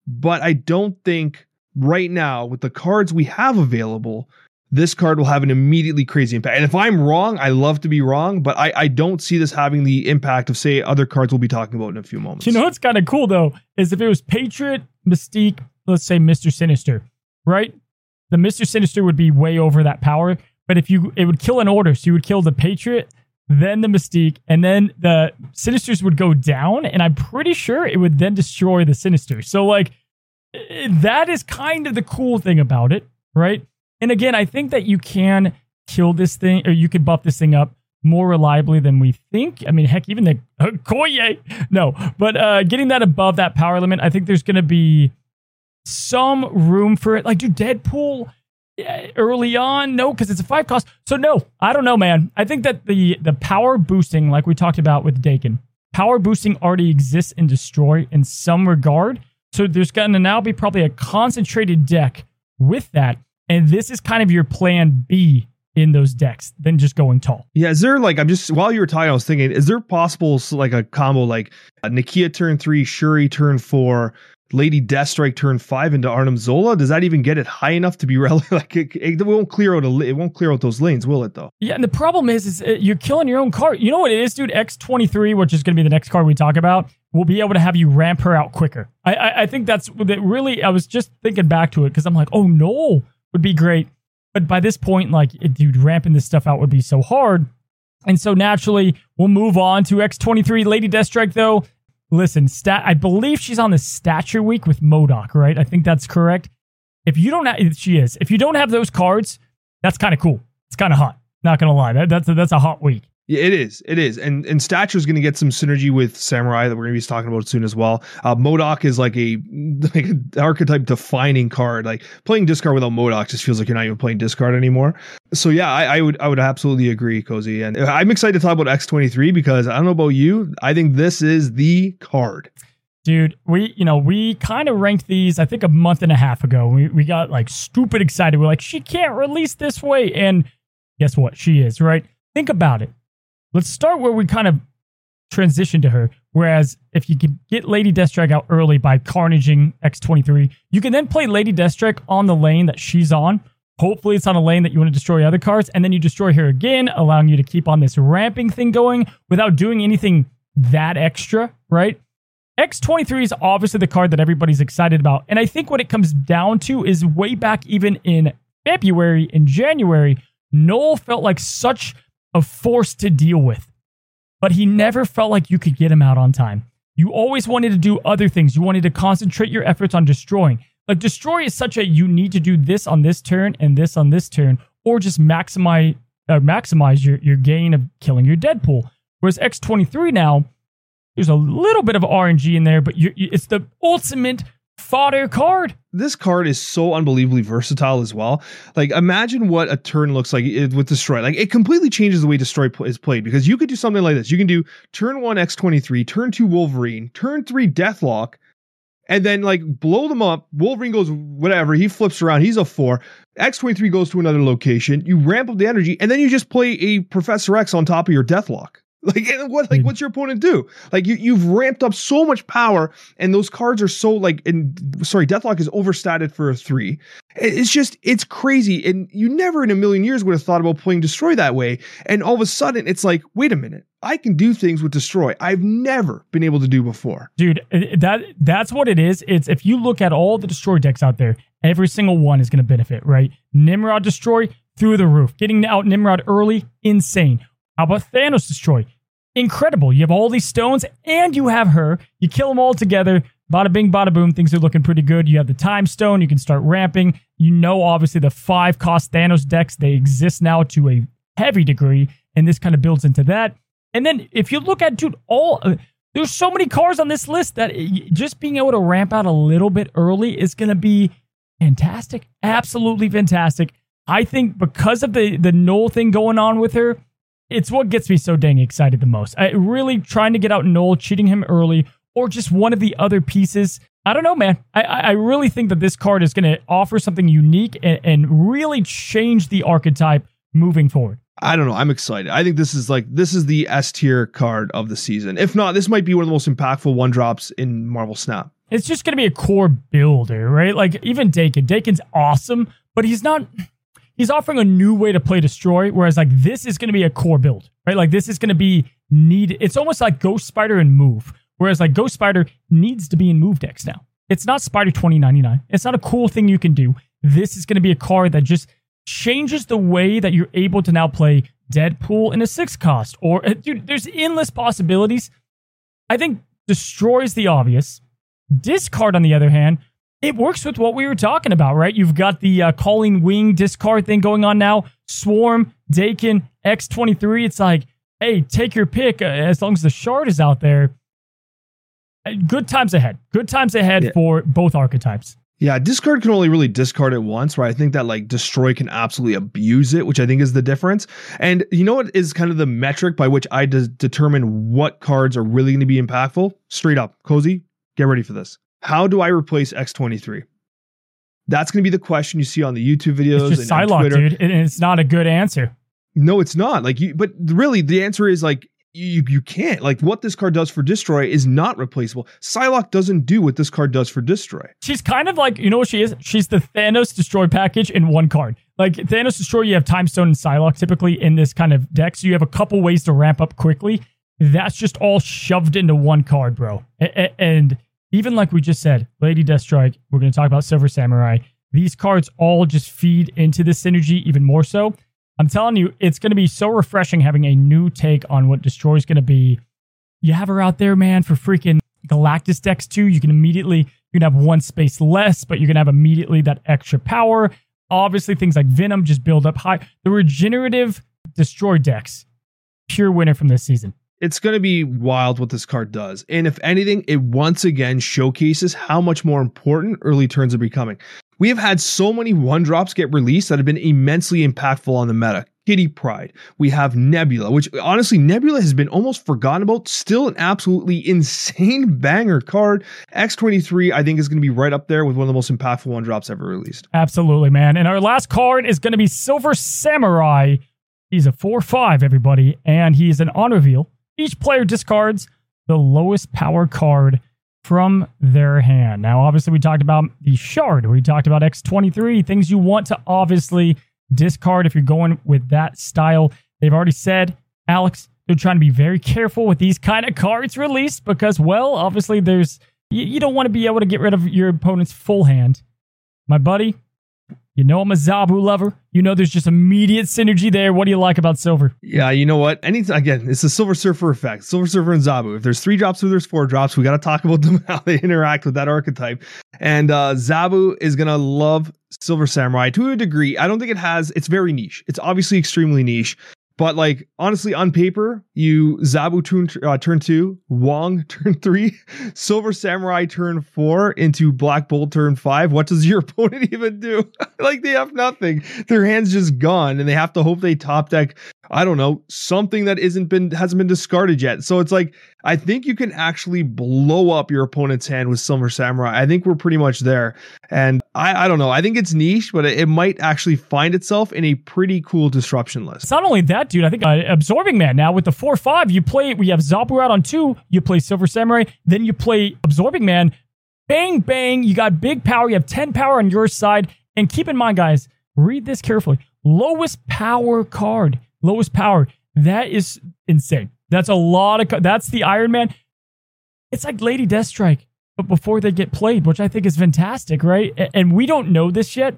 but I don't think right now with the cards we have available, this card will have an immediately crazy impact. And if I'm wrong, I love to be wrong, but I, I don't see this having the impact of say other cards we'll be talking about in a few moments. You know what's kind of cool though is if it was Patriot, Mystique, let's say Mister Sinister, right? The Mister Sinister would be way over that power, but if you it would kill an order, so you would kill the Patriot, then the Mystique, and then the Sinisters would go down, and I'm pretty sure it would then destroy the Sinister. So like that is kind of the cool thing about it, right? And again, I think that you can kill this thing or you could buff this thing up more reliably than we think. I mean, heck, even the uh, Koye, no, but uh, getting that above that power limit, I think there's going to be some room for it. Like, do Deadpool Eh, early on? No, because it's a five cost. So no, I don't know, man. I think that the the power boosting, like we talked about with Daken, power boosting already exists in Destroy in some regard. So there's going to now be probably a concentrated deck with that. And this is kind of your plan B in those decks than just going tall. Yeah, is there like I'm just while you were talking, I was thinking, is there possible like a combo like a Nakia turn three, Shuri turn four, Lady Deathstrike turn five into Arnim Zola? Does that even get it high enough to be (laughs) relevant? Like it, it, won't clear out a it won't clear out those lanes, will it though? Yeah, and the problem is, is uh, you're killing your own card. You know what it is, dude? X twenty three, which is going to be the next card we talk about, will be able to have you ramp her out quicker. I I, I think that's that really. I was just thinking back to it because I'm like, oh no, would be great. But by this point, like, dude, ramping this stuff out would be so hard. And so naturally, we'll move on to X23. Lady Deathstrike, though, listen, stat. I believe she's on the stature week with MODOK, right? I think that's correct. If you don't have, she is. If you don't have those cards, that's kind of cool. It's kind of hot. Not gonna lie, that, that's a, that's a hot week. Yeah, it is. It is. And and Stature is going to get some synergy with Samurai that we're going to be talking about soon as well. Uh, MODOK is like a (laughs) like an archetype defining card. Like playing discard without MODOK just feels like you're not even playing discard anymore. So yeah, I, I would I would absolutely agree, Cozy. And I'm excited to talk about X23 because I don't know about you. I think this is the card. Dude, we you know we kind of ranked these I think a month and a half ago. We we got like stupid excited. We're like she can't release this way, and guess what? She is right. Think about it Let's start where we kind of transition to her. Whereas if you can get Lady Deathstrike out early by carnaging X23, you can then play Lady Deathstrike on the lane that she's on. Hopefully, it's on a lane that you want to destroy other cards, and then you destroy her again, allowing you to keep on this ramping thing going without doing anything that extra, right? X23 is obviously the card that everybody's excited about. And I think what it comes down to is way back even in February and January, Knull felt like such a force to deal with. But he never felt like you could get him out on time. You always wanted to do other things. You wanted to concentrate your efforts on destroying. Like destroy is such a you need to do this on this turn and this on this turn, or just maximize uh, maximize your, your gain of killing your Deadpool. Whereas X23 now, there's a little bit of RNG in there, but you, it's the ultimate fodder card. This card is so unbelievably versatile as well. Like, imagine what a turn looks like with Destroy. Like, it completely changes the way Destroy is played because you could do something like this. You can do turn one X23, turn two Wolverine, turn three Deathlok, and then like blow them up. Wolverine goes whatever. He flips around. He's a four. X23 goes to another location. You ramp up the energy, and then you just play a Professor X on top of your Deathlok. (laughs) Like what? Like mm. what's your opponent do? Like you you've ramped up so much power, and those cards are so like. And sorry, Deathlok is overstated for a three. It's just it's crazy, and you never in a million years would have thought about playing Destroy that way. And all of a sudden, it's like, wait a minute, I can do things with Destroy I've never been able to do before. Dude, eh, eh, that that's what it is. It's if you look at all the Destroy decks out there, every single one is going to benefit, right? Nimrod Destroy through the roof, getting out Nimrod early, insane. How about Thanos Destroy? Incredible. You have all these stones and you have her. You kill them all together. Bada bing, bada boom. Things are looking pretty good. You have the time stone. You can start ramping. You know, obviously, the five cost Thanos decks, they exist now to a heavy degree. And this kind of builds into that. And then if you look at, dude, all. Uh, there's so many cars on this list that just being able to ramp out a little bit early is going to be fantastic. Absolutely fantastic. I think because of the the Knull thing going on with her, it's what gets me so dang excited the most. I really trying to get out Knull, cheating him early, or just one of the other pieces. I don't know, man. I, I really think that this card is going to offer something unique and, and really change the archetype moving forward. I don't know. I'm excited. I think this is like this is the S tier card of the season. If not, this might be one of the most impactful one drops in Marvel Snap. it's just going to be a core builder, right? Like even Daken, Daken's awesome, but he's not. He's offering a new way to play destroy, whereas like this is going to be a core build, right? Like this is going to be needed. It's almost like Ghost Spider and Move, whereas like Ghost Spider needs to be in Move decks now. It's not Spider 2099. It's not a cool thing you can do. This is going to be a card that just changes the way that you're able to now play Deadpool in a six cost. Or, uh, dude, there's endless possibilities. I think destroys the obvious. Discard, on the other hand, it works with what we were talking about, right? You've got the uh, Colleen Wing discard thing going on now. Swarm, Daken, X23. It's like, hey, take your pick uh, as long as the shard is out there. Uh, good times ahead. Good times ahead yeah. for both archetypes. Yeah, discard can only really discard it once, right? I think that like destroy can absolutely abuse it, which I think is the difference. And you know what is kind of the metric by which I de- determine what cards are really going to be impactful? Straight up, cozy, get ready for this. How do I replace X23? That's going to be the question you see on the YouTube videos. It's just and, Psylocke, dude, and it's not a good answer. No, it's not. Like you, but really, the answer is like you you can't. Like what this card does for destroy is not replaceable. Psylocke doesn't do what this card does for destroy. She's kind of like you know what she is. She's the Thanos destroy package in one card. Like Thanos destroy, you have Time Stone and Psylocke typically in this kind of deck, so you have a couple ways to ramp up quickly. That's just all shoved into one card, bro. And even like we just said, Lady Deathstrike. We're going to talk about Silver Samurai. These cards all just feed into this synergy even more so. I'm telling you, it's going to be so refreshing having a new take on what Destroy is going to be. You have her out there, man, for freaking Galactus decks too. You can immediately, you can have one space less, but you're going to have immediately that extra power. Obviously, things like Venom just build up high. The regenerative Destroy decks, pure winner from this season it's going to be wild what this card does. And if anything, it once again showcases how much more important early turns are becoming. We have had so many one drops get released that have been immensely impactful on the meta. Kitty Pryde. We have Nebula, which honestly, Nebula has been almost forgotten about. Still an absolutely (laughs) insane banger card. X23, I think, is going to be right up there with one of the most impactful one drops ever released. Absolutely, man. And our last card is going to be Silver Samurai. He's a 4 5, everybody, and he's an on reveal. Each player discards the lowest power card from their hand. Now, obviously, we talked about the shard. We talked about X23, things you want to obviously discard if you're going with that style. They've already said, Alex, they're trying to be very careful with these kind of cards released because, well, obviously, there's you, you don't want to be able to get rid of your opponent's full hand. My buddy, you know I'm a Zabu lover. You know there's just immediate synergy there. What do you like about Silver? Yeah, you know what? Anything again, it's the Silver Surfer effect. Silver Surfer and Zabu. If there's three drops or there's four drops, we got to talk about (laughs) them how they interact with that archetype. And uh, Zabu is gonna love Silver Samurai to a degree. I don't think it has. It's very niche. It's obviously extremely niche. But like honestly, on paper, you Zabu turn uh, turn two, Wong (laughs) turn three, Silver Samurai turn four into Black Bolt turn five. What does your (laughs) opponent even do? (laughs) like they have nothing. Their hands just gone, and they have to hope they top deck I don't know, something that isn't been hasn't been discarded yet. So it's like I think you can actually blow up your opponent's hand with Silver Samurai. I think we're pretty much there. And I, I don't know. I think it's niche, but it, might actually find itself in a pretty cool disruption list. It's not only that, dude. I think uh, Absorbing Man now with the 4 5, you play, we have Zabu out on two, you play Silver Samurai, then you play Absorbing Man. Bang, bang. You got big power. You have 10 power on your side. And keep in mind, guys, read this carefully. Lowest power card lowest power. That is insane. That's a lot of. That's the Iron Man. It's like Lady Deathstrike, but before they get played, which I think is fantastic, right? And we don't know this yet,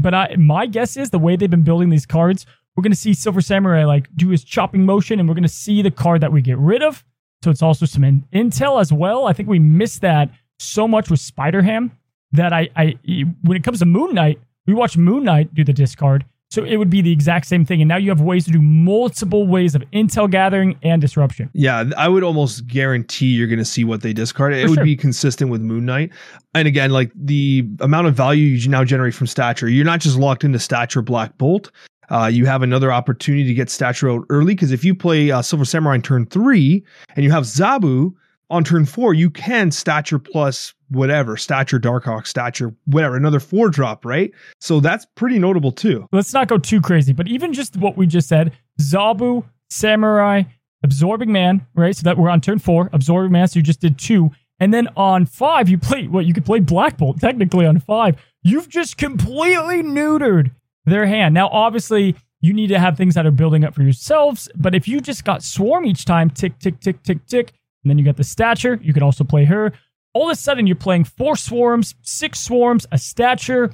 but I, my guess is the way they've been building these cards, we're to see Silver Samurai like do his chopping motion, and we're to see the card that we get rid of. So it's also some in- intel as well. I think we missed that so much with Spider Ham that I, I, when it comes to Moon Knight, we watch Moon Knight do the discard, so it would be the exact same thing. And now you have ways to do multiple ways of intel gathering and disruption. Yeah, I would almost guarantee you're going to see what they discard. It For would sure. be consistent with Moon Knight. And again, like the amount of value you now generate from stature, you're not just locked into stature Black Bolt. Uh, you have another opportunity to get stature out early because if you play uh, Silver Samurai in turn three and you have Zabu on turn four, you can stature plus whatever, stature, Darkhawk, stature, whatever, another four drop, right? So that's pretty notable too. Let's not go too crazy, but even just what we just said Zabu, Samurai, Absorbing Man, right? So that we're on turn four, Absorbing Man, so you just did two. And then on five, you play what you could play Black Bolt technically on five. You've just completely neutered their hand. Now, obviously, you need to have things that are building up for yourselves. But if you just got Swarm each time, tick, tick, tick, tick, tick, and then you got the Stature, you can also play her. All of a sudden, you're playing four Swarms, six Swarms, a Stature.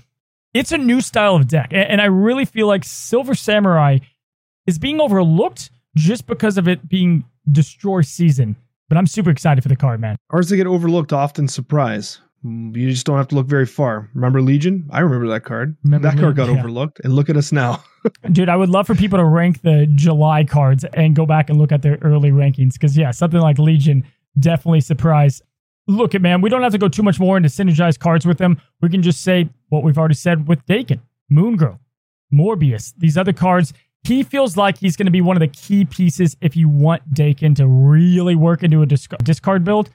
It's a new style of deck. And I really feel like Silver Samurai is being overlooked just because of it being Destroy Season. But I'm super excited for the card, man. Ours to get overlooked often surprise. You just don't have to look very far. Remember Legion? I remember that card. Remember that card got yeah. overlooked, and look at us now. (laughs) Dude, I would love for people to rank the July cards and go back and look at their early rankings because, yeah, something like Legion definitely surprised. Look at man, we don't have to go too much more into synergized cards with them. We can just say what we've already said with Daken, Moongirl, Morbius, these other cards. He feels like he's going to be one of the key pieces if you want Daken to really work into a discard build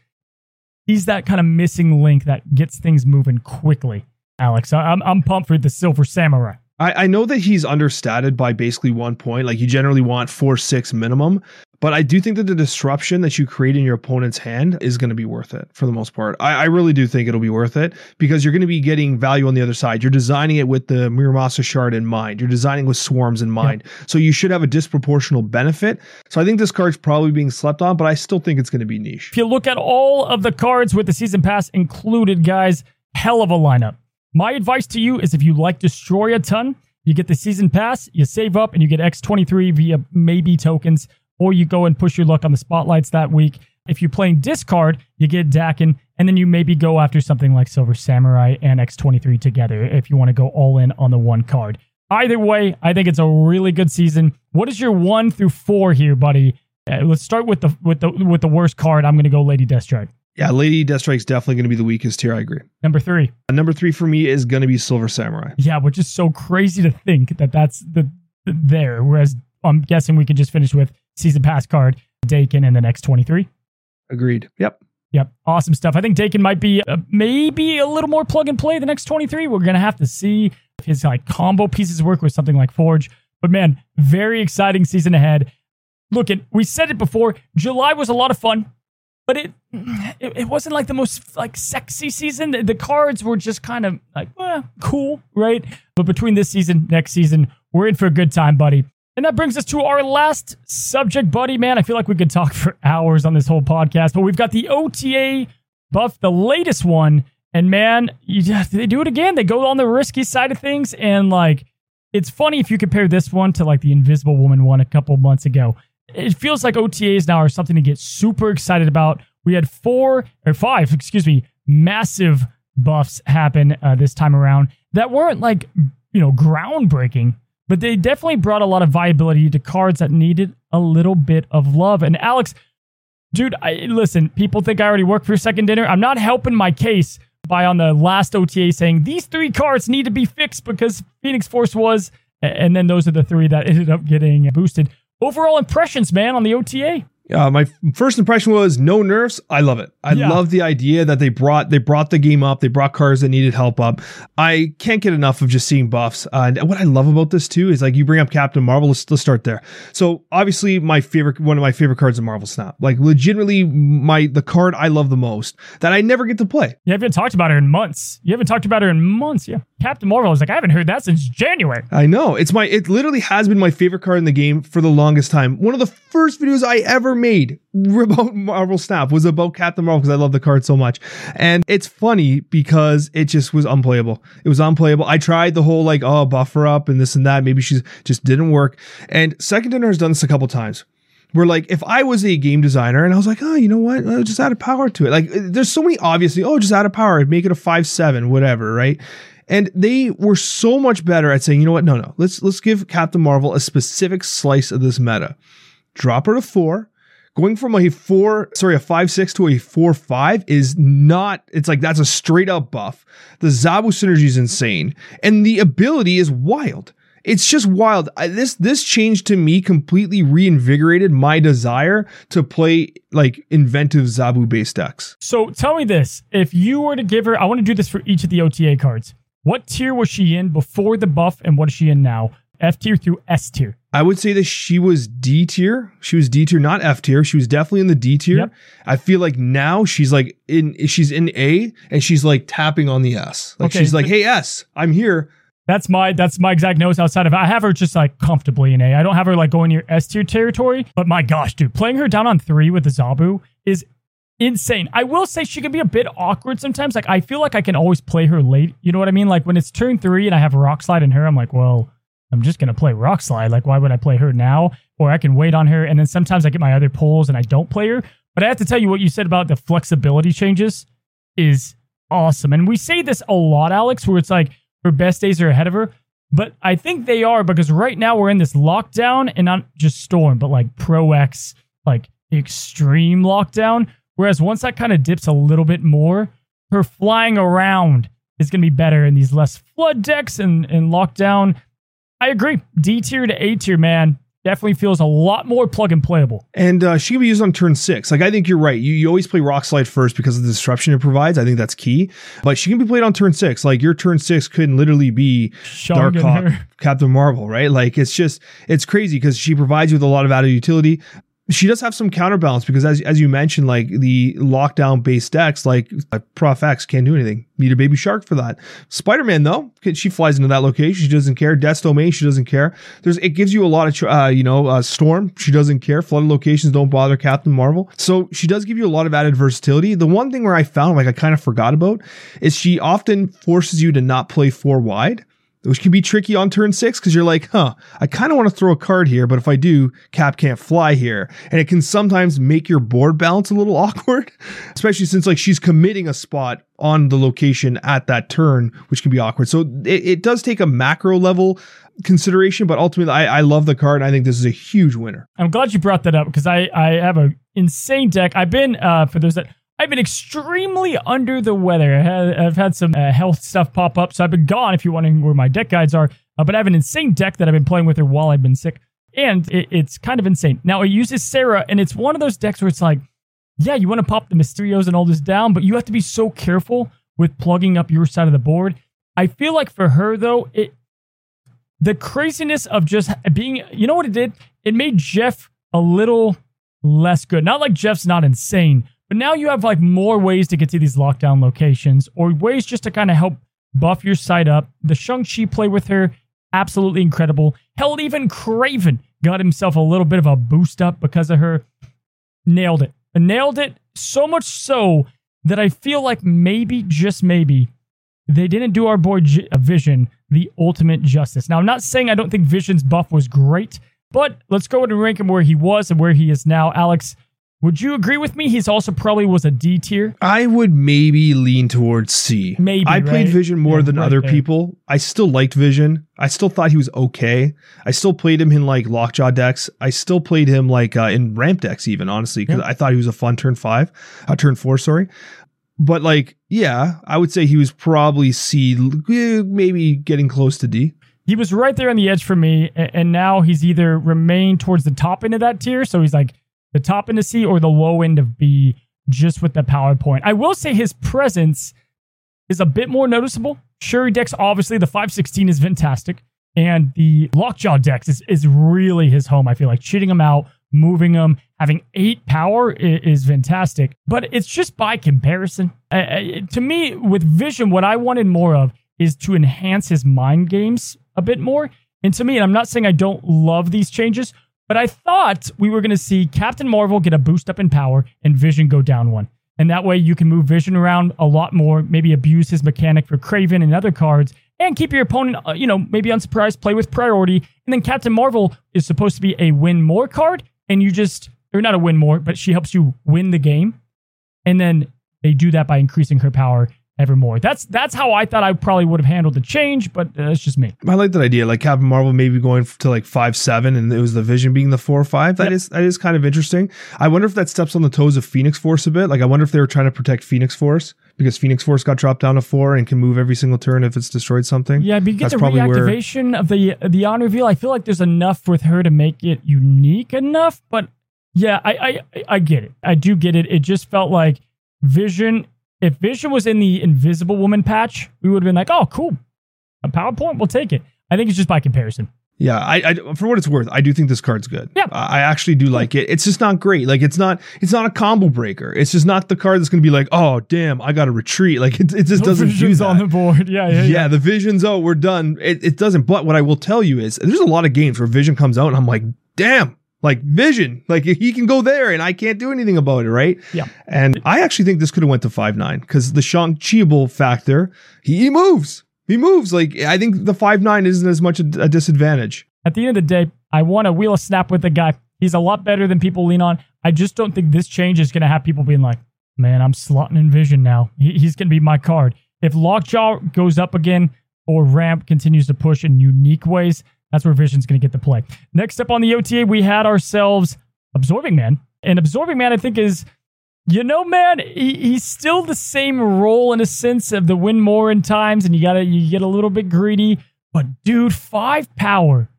he's that kind of missing link that gets things moving quickly. Alex, I'm I'm pumped for the Silver Samurai. I, I know that he's understated by basically one point. Like you generally want four six minimum, but I do think that the disruption that you create in your opponent's hand is going to be worth it for the most part. I, I, really do think it'll be worth it because you're going to be getting value on the other side. You're designing it with the Muramasa shard in mind. You're designing with swarms in mind. So you should have a disproportional benefit. So I think this card's probably being slept on, but I still think it's going to be niche. If you look at all of the cards with the season pass included, guys, hell of a lineup. My advice to you is if you like Destroy a ton, you get the season pass, you save up, and you get X23 via maybe tokens or you go and push your luck on the spotlights that week. If you're playing discard, you get Daken, and then you maybe go after something like Silver Samurai and X23 together if you want to go all in on the one card. Either way, I think it's a really good season. What is your one through four here, buddy? Uh, let's start with the with the with the worst card. I'm going to go Lady Deathstrike. Yeah, Lady Deathstrike's definitely going to be the weakest here. I agree. Number three. Uh, number three for me is going to be Silver Samurai. Yeah, which is so crazy to think that that's the, the there. Whereas I'm guessing we could just finish with season pass card, Daken, and the X23. Agreed. Yep. Yep. Awesome stuff. I think Daken might be uh, maybe a little more plug and play the X23. We're going to have to see if his like combo pieces work with something like Forge. But man, very exciting season ahead. Look, at we said it before. July was a lot of fun, but it it, it wasn't like the most like sexy season. The, the cards were just kind of like eh, cool, right? But between this season, next season, we're in for a good time, buddy. And that brings us to our last subject, buddy. Man, I feel like we could talk for hours on this whole podcast, but we've got the OTA buff, the latest one. And man, you, they do it again. They go on the risky side of things. And like, it's funny if you compare this one to like the Invisible Woman one a couple months ago. It feels like OTAs now are something to get super excited about. We had four or five, (laughs) excuse me, massive buffs happen uh, this time around that weren't like, you know, groundbreaking, but they definitely brought a lot of viability to cards that needed a little bit of love. And Alex, dude, I, listen, people think I already work for second dinner. I'm not helping my case by on the last OTA saying these three cards need to be fixed because Phoenix Force was, and then those are the three that (laughs) ended up getting boosted. Overall impressions, man, on the OTA. Uh, my first impression was no nerfs. I love it. I yeah. love the idea that they brought they brought the game up. They brought cars that needed help up. I can't get enough of just seeing buffs. Uh, and what I love about this too is like you bring up Captain Marvel. Let's, let's start there. So obviously my favorite one of my favorite cards in Marvel Snap. Like legitimately my the card I love the most that I never get to play. You haven't talked about her in months. You haven't talked about her in months. Yeah. Captain Marvel. I was like I haven't heard that since January. I know. It's my it literally has been my favorite card in the game for the longest time. One of the first videos I ever made about Marvel Snap was about Captain Marvel because I love the card so much. And it's funny because it just was unplayable. It was unplayable. I tried the whole like, oh, buffer up and this and that. Maybe she's just didn't work. And Second Dinner has done this a couple times. Where like if I was a game designer and I was like, oh, you know what, uh, just add a power to it. Like there's so many obviously, oh, just add a power, make it a five seven, whatever, right? And they were so much better at saying, you know what, no, no, let's let's give Captain Marvel a specific slice of this meta. Drop her to four, going from a four, sorry, a five six to a four five is not. It's like that's a straight up buff. The Zabu synergy is insane, and the ability is wild. It's just wild. I, this this change to me completely reinvigorated my desire to play like inventive Zabu based decks. So tell me this: if you were to give her, I want to do this for each of the OTA cards. What tier was she in before the buff, and what is she in now? F tier through S tier? I would say that she was D tier. She was D tier, not F tier. She was definitely in the D tier. Yep. I feel like now she's like in she's in A and she's like tapping on the S. Like Okay, she's like, "Hey S, I'm here." That's my that's my exact notes outside of I have her just like comfortably in A. I don't have her like going near S tier territory. But my gosh, dude, playing her down on three with the Zabu is insane. I will say she can be a bit awkward sometimes. Like I feel like I can always play her late. You know what I mean? Like when it's turn three and I have Rock Slide in her, I'm like, well, I'm just gonna play Rock Slide. Like why would I play her now? Or I can wait on her, and then sometimes I get my other pulls and I don't play her. But I have to tell you what you said about the flexibility changes is awesome. And we say this a lot, Alex, where it's like her best days are ahead of her. But I think they are because right now we're in this lockdown and not just storm, but like Pro X, like extreme lockdown. Whereas once that kind of dips a little bit more, her flying around is going to be better in these less flood decks and, and lockdown. I agree. D tier to A tier, man, definitely feels a lot more plug and playable. And uh, she can be used on turn six. Like I think you're right. You, you always play Rock Slide first because of the disruption it provides. I think that's key. But she can be played on turn six. Like your turn six could literally be Shung Darkhawk. Captain Marvel, right? Like it's just it's crazy because she provides you with a lot of added utility. She does have some counterbalance because as as you mentioned, like the lockdown based decks, like Prof X can't do anything. Need a baby shark for that. Spider Man though, she flies into that location. She doesn't care. Death's Domain, she doesn't care. There's it gives you a lot of uh, you know uh, Storm. She doesn't care. Flooded locations don't bother Captain Marvel. So she does give you a lot of added versatility. The one thing where I found like I kind of forgot about is she often forces you to not play four wide which can be tricky on turn six because you're like, huh, I kind of want to throw a card here, but if I do, Cap can't fly here. And it can sometimes make your board balance a little (laughs) awkward, especially since like she's committing a spot on the location at that turn, which can be awkward. So it, it does take a macro level consideration, but ultimately I, I love the card and I think this is a huge winner. I'm glad you brought that up because I, I have a insane deck. I've been uh, for those that I've been extremely under the weather. I had, I've had some uh, health stuff pop up, so I've been gone. If you're wondering where my deck guides are, uh, but I have an insane deck that I've been playing with her while I've been sick, and it, it's kind of insane. Now it uses Sera, and it's one of those decks where it's like, yeah, you want to pop the Mysterios and all this down, but you have to be so careful with plugging up your side of the board. I feel like for her though, it the craziness of just being, you know what it did? It made Jeff a little less good. Not like Jeff's not insane, but now you have like more ways to get to these lockdown locations or ways just to kind of help buff your side up. The Shang-Chi play with her, absolutely incredible. Hell, even Kraven got himself a little bit of a boost up because of her. Nailed it. Nailed it so much so that I feel like maybe, just maybe, they didn't do our boy J- uh, Vision the ultimate justice. Now, I'm not saying I don't think Vision's buff was great, but let's go and rank him where he was and where he is now. Alex, would you agree with me? He's also probably was a D tier. I would maybe lean towards C. Maybe, I played right? Vision more Yeah, than right other there. people. I still liked Vision. I still thought he was okay. I still played him in like Lockjaw decks. I still played him like uh, in ramp decks, even honestly, because Yeah. I thought he was a fun turn five, uh, turn four, sorry. But like, yeah, I would say he was probably C, eh, maybe getting close to D. He was right there on the edge for me, and now he's either remained towards the top end of that tier, so he's like the top end of C or the low end of B, just with the PowerPoint. I will say his presence is a bit more noticeable. Shuri decks, obviously, the 516 is fantastic, and the Lockjaw decks is, is really his home. I feel like cheating him out, moving him, having eight power i- is, fantastic, but it's just by comparison. Uh, to me, with Vision, what I wanted more of is to enhance his mind games a bit more. And to me, and I'm not saying I don't love these changes, but I thought we were going to see Captain Marvel get a boost up in power and Vision go down one. And that way you can move Vision around a lot more, maybe abuse his mechanic for Kraven and other cards, and keep your opponent, uh, you know, maybe unsurprised, play with priority. And then Captain Marvel is supposed to be a win more card, and you just, or not a win more, but she helps you win the game. And then they do that by increasing her power ever more. That's that's how I thought I probably would have handled the change, but uh, that's just me. I like that idea. Like Captain Marvel maybe going to like five seven, and it was the Vision being the four or five. That Yep. is that is kind of interesting. I wonder if that steps on the toes of Phoenix Force a bit. Like I wonder if they were trying to protect Phoenix Force because Phoenix Force got dropped down to four and can move every single turn if it's destroyed something. Yeah, but you get That's the probably where- reactivation of the the on reveal. I feel like there's enough with her to make it unique enough. But yeah, I I I get it. I do get it. It just felt like Vision. If Vision was in the Invisible Woman patch, we would have been like, oh, cool, a PowerPoint, we'll take it. I think it's just by comparison. Yeah, I, I, for what it's worth, I do think this card's good. Yeah. I actually do like it. It's just not great. Like it's not it's not a combo breaker. It's just not the card that's going to be like, oh damn, I got to retreat. Like it, it just doesn't do that. on the board. (laughs) Yeah, yeah, yeah, yeah. the vision's oh we're done. It, it doesn't. But what I will tell you is, there's a lot of games where Vision comes out and I'm like, damn, like Vision, like he can go there and I can't do anything about it, right? Yeah. And I actually think this could have went to five nine because the Shang Chiable factor, he, he moves. He moves. Like I think the five nine isn't as much a, a disadvantage. At the end of the day, I want to wheel a snap with the guy. He's a lot better than people lean on. I just don't think this change is going to have people being like, man, I'm slotting in Vision now. He, he's going to be my card. If Lockjaw goes up again or Ramp continues to push in unique ways, that's where Vision's going to get the play. Next up on the OTA, we had ourselves Absorbing Man. And Absorbing Man, I think, is, you know, man, he, he's still the same role in a sense of the win more in times, and you got to you get a little bit greedy. But dude, five power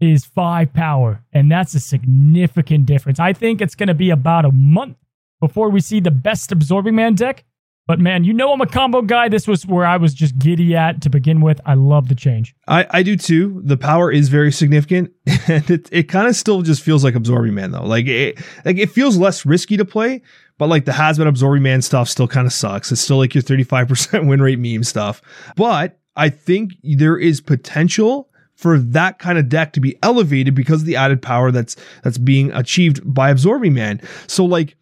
is five power, and that's a significant difference. I think it's to be about a month before we see the best absorbing man deck. But man, you know I'm a combo guy. This was where I was just giddy at to begin with. I love the change. I, I do too. The power is very significant, (laughs) and it, it kind of still just feels like absorbing man though. Like it like it feels less risky to play, but like the been absorbing man stuff still kind of sucks. It's still like your 35% (laughs) win rate meme stuff. But I think there is potential for that kind of deck to be elevated because of the added power that's that's being achieved by absorbing man. So like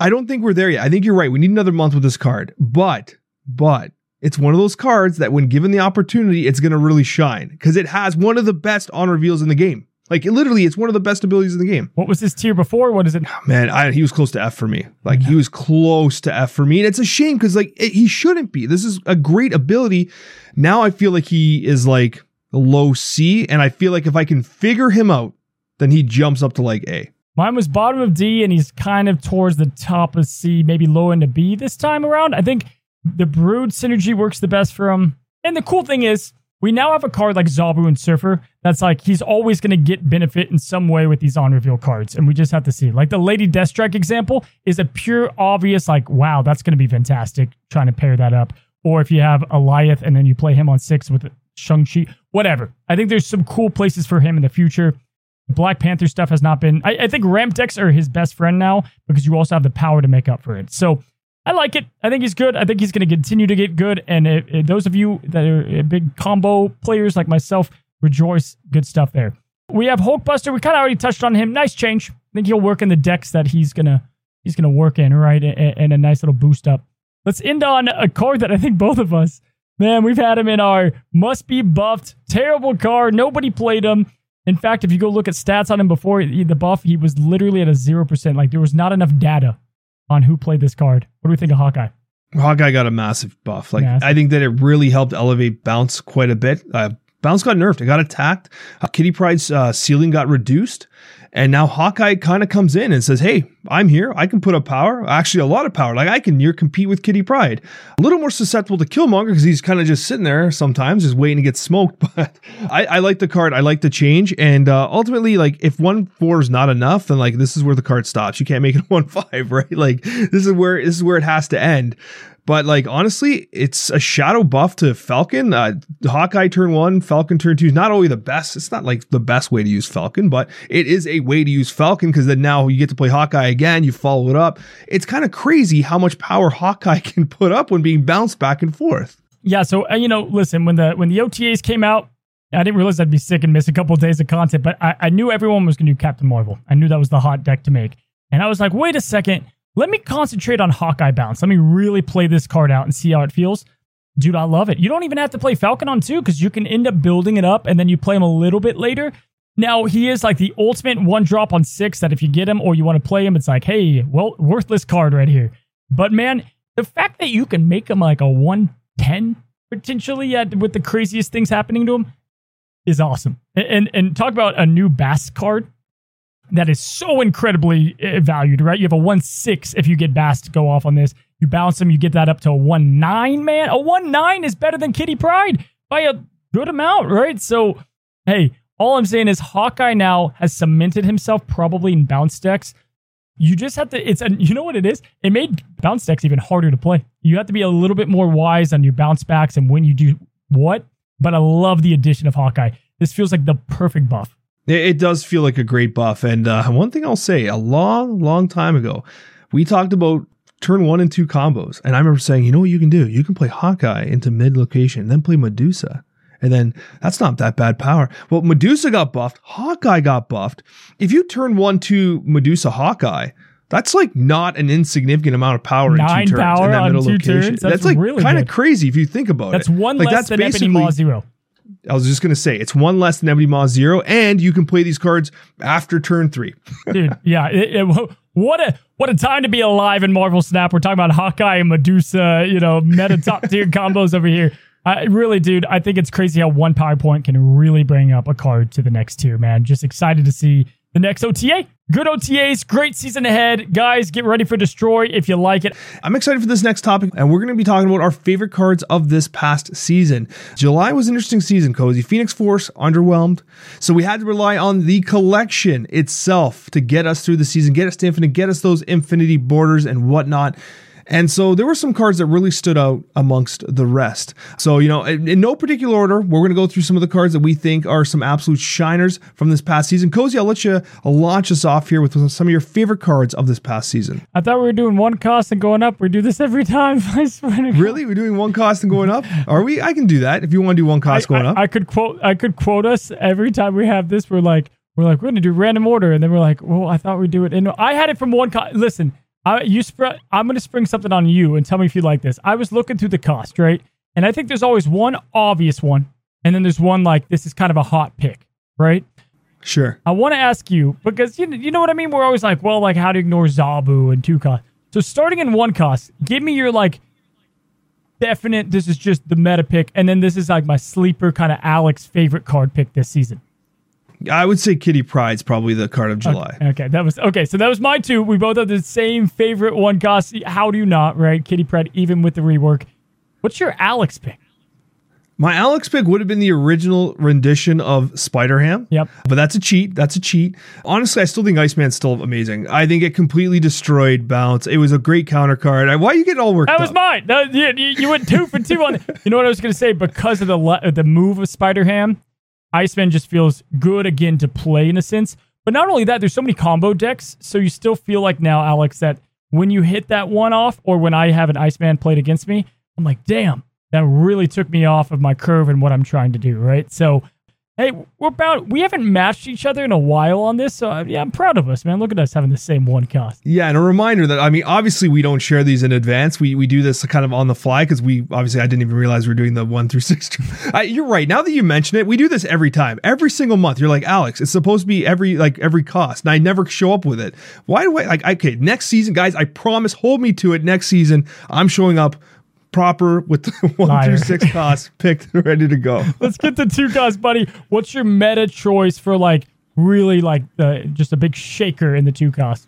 I don't think we're there yet. I think you're right. We need another month with this card. But but it's one of those cards that when given the opportunity, it's going to really shine because it has one of the best on reveals in the game. Like it, literally, it's one of the best abilities in the game. What was this tier before? What is it? Ah, man, I, he was close to F for me. Like he was close to F for me, and it's a shame because like it, he shouldn't be. This is a great ability. Now I feel like he is like low C, and I feel like if I can figure him out, then he jumps up to like A. Mine was bottom of D, and he's kind of towards the top of C, maybe low into B this time around. I think the Brood synergy works the best for him. And the cool thing is, we now have a card like Zabu and Surfer that's like he's always going to get benefit in some way with these on reveal cards, and we just have to see. Like the Lady Deathstrike example is a pure obvious like, wow, that's going to be fantastic. Trying to pair that up, or if you have Alioth and then you play him on six with Shang Chi, whatever. I think there's some cool places for him in the future. Black Panther stuff has not been. I, I think ramp decks are his best friend now because you also have the power to make up for it. So I like it. I think he's good. I think he's going to continue to get good. And those of you that are uh, big combo players like myself, rejoice. Good stuff there. We have Hulkbuster. We kind of already touched on him. Nice change. I think he'll work in the decks that he's gonna he's gonna work in, right? And, and a nice little boost up. Let's end on a card that I think both of us, man, we've had him in our must be buffed terrible card. Nobody played him. In fact, if you go look at stats on him before the buff, he was literally at a zero percent. Like there was not enough data on who played this card. What do we think of Hawkeye? Hawkeye got a massive buff. Like Massive. I think that it really helped elevate Bounce quite a bit. Uh, Bounce got nerfed. It got attacked. Uh, Kitty Pryde's uh, ceiling got reduced. And now Hawkeye kind of comes in and says, Hey, I'm here. I can put up power. Actually, a lot of power. Like I can near compete with Kitty Pryde. A little more susceptible to Killmonger because he's kind of just sitting there sometimes, just waiting to get smoked. (laughs) But I, I like the card. I like the change. And uh, ultimately, like if one four is not enough, then like this is where the card stops. You can't make it (laughs) one five, right? Like this is where this is where it has to end. But like honestly, it's a shadow buff to Falcon. Uh, Hawkeye turn one, Falcon turn two is not only the best. It's not like the best way to use Falcon, but it is a way to use Falcon because then now you get to play Hawkeye again. You follow it up. It's kind of crazy how much power Hawkeye (laughs) can put up when being bounced back and forth. Yeah, so uh, you know, listen, when the when the OTAs came out, I didn't realize I'd be sick and miss a couple of days of content, but I, I knew everyone was going to do Captain Marvel. I knew that was the hot deck to make, and I was like, wait a second, let me concentrate on Hawkeye bounce. Let me really play this card out and see how it feels. Dude, I love it. You don't even have to play Falcon on two because you can end up building it up and then you play him a little bit later. Now, he is like the ultimate one drop on six that if you get him or you want to play him, it's like, hey, well, worthless card right here. But man, the fact that you can make him like a 110 potentially with the craziest things happening to him is awesome. And, and, and talk about a new Bast card that is so incredibly uh, valued, right? You have a 1 6 if you get Bast to go off on this. You bounce him, you get that up to a 1 9, man. A 1 9 is better than Kitty Pryde by a good amount, right? So, hey, all I'm saying is Hawkeye now has cemented himself probably in bounce decks. You just have to, it's, a, you know what it is? It made bounce decks even harder to play. You have to be a little bit more wise on your bounce backs and when you do what. But I love the addition of Hawkeye. this feels like the perfect buff. It, does feel like a great buff. And uh, one thing I'll say, a long, long time ago, we talked about turn one and two combos. And I remember saying, you know what you can do? You can play Hawkeye into mid location, then play Medusa. And then that's not that bad power. Well, Medusa got buffed. Hawkeye got buffed. If you turn one to Medusa Hawkeye, that's like not an insignificant amount of power Nine in two turns power in that middle location. turns? That's like really kind of crazy if you think about That's it. That's one like less than Ebony Maw Zero. I was just gonna say it's one less than Ebony Maw Zero, and you can play these cards after turn three. (laughs) dude. Yeah, it, it- what a what a time to be alive in Marvel Snap. We're talking about Hawkeye and Medusa, you know, meta (laughs) top tier combos over here. I really, dude, I think it's crazy how one PowerPoint can really bring up a card to the next tier, man. Just excited to see the next OTA. Good OTAs, great season ahead. Guys, get ready for Destroy if you like it. I'm excited for this next topic, and we're going to be talking about our favorite cards of this past season. July was an interesting season, Cozy. Phoenix Force underwhelmed, so we had to rely on the collection itself to get us through the season, get us to infinite, get us those infinity borders and whatnot. And so there were some cards that really stood out amongst the rest. So, you know, in, in no particular order, we're going to go through some of the cards that we think are some absolute shiners from this past season. Cozy, I'll let you launch us off here with some of your favorite cards of this past season. I thought we were doing one cost and going up. We do this every time. (laughs) I swear to God. Really? We're doing one cost and going up? Are we? I can do that if you want to do one cost going I, up. I could quote I could quote us every time we have this. We're like we're like we're gonna do random order, and then we're like, well, I thought we'd do it. And I had it from one. cost. Listen, I you spread. I'm gonna spring something on you and tell me if you like this. I was looking through the cost, right? And I think there's always one obvious one, and then there's one like this is kind of a hot pick, right? sure. I want to ask you because you you know what I mean. We're always like, well, like how to ignore Zabu and two cost. So starting in one cost, give me your like definite. This is just the meta pick, and then this is like my sleeper kind of Alex favorite card pick this season. I would say Kitty Pryde's probably the card of July. Okay, that was okay. So that was my two. We both have the same favorite one cost. How do you not right? Kitty Pryde, even with the rework. What's your Alex pick? My Alex pick would have been the original rendition of Spider Ham. Yep. But that's a cheat. That's a cheat. Honestly, I still think Iceman's still amazing. I think it completely destroyed Bounce. It was a great counter card. I- Why are you getting all worked That up? was mine. That, you, you you went two for two on. (laughs) You know what I was going to say? Because of the le- the move of Spider Ham, Iceman just feels good again to play in a sense. But not only that, there's so many combo decks, so you still feel like now, Alex, that when you hit that one off, or when I have an Iceman played against me, I'm like, damn, that really took me off of my curve and what I'm trying to do, right? So. Hey, we're about. We haven't matched each other in a while on this, so uh, yeah, I'm proud of us, man. Look at us having the same one cost. Yeah, and a reminder that I mean, obviously, we don't share these in advance. We we do this kind of on the fly because we obviously I didn't even realize we are doing the one through six. (laughs) I, you're right. Now that you mention it, we do this every time, every single month. You're like Alex, it's supposed to be every like every cost, and I never show up with it. Why do I like? Okay, next season, guys, I promise, hold me to it. Next season, I'm showing up proper with the (laughs) one Liar. through six costs picked, and ready to go. (laughs) Let's get to two cost, buddy. What's your meta choice for like really like the just a big shaker in the two cost?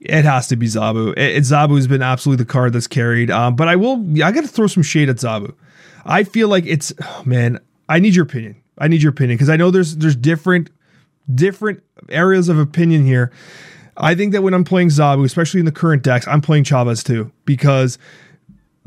It has to be Zabu. It, it- Zabu has been absolutely the card that's carried. Um, but I will. I got to throw some shade at Zabu. I feel like it's oh, man. I need your opinion. I need your opinion because I know there's there's different different areas of opinion here. I think that when I'm playing Zabu, especially in the current decks, I'm playing Chavez too because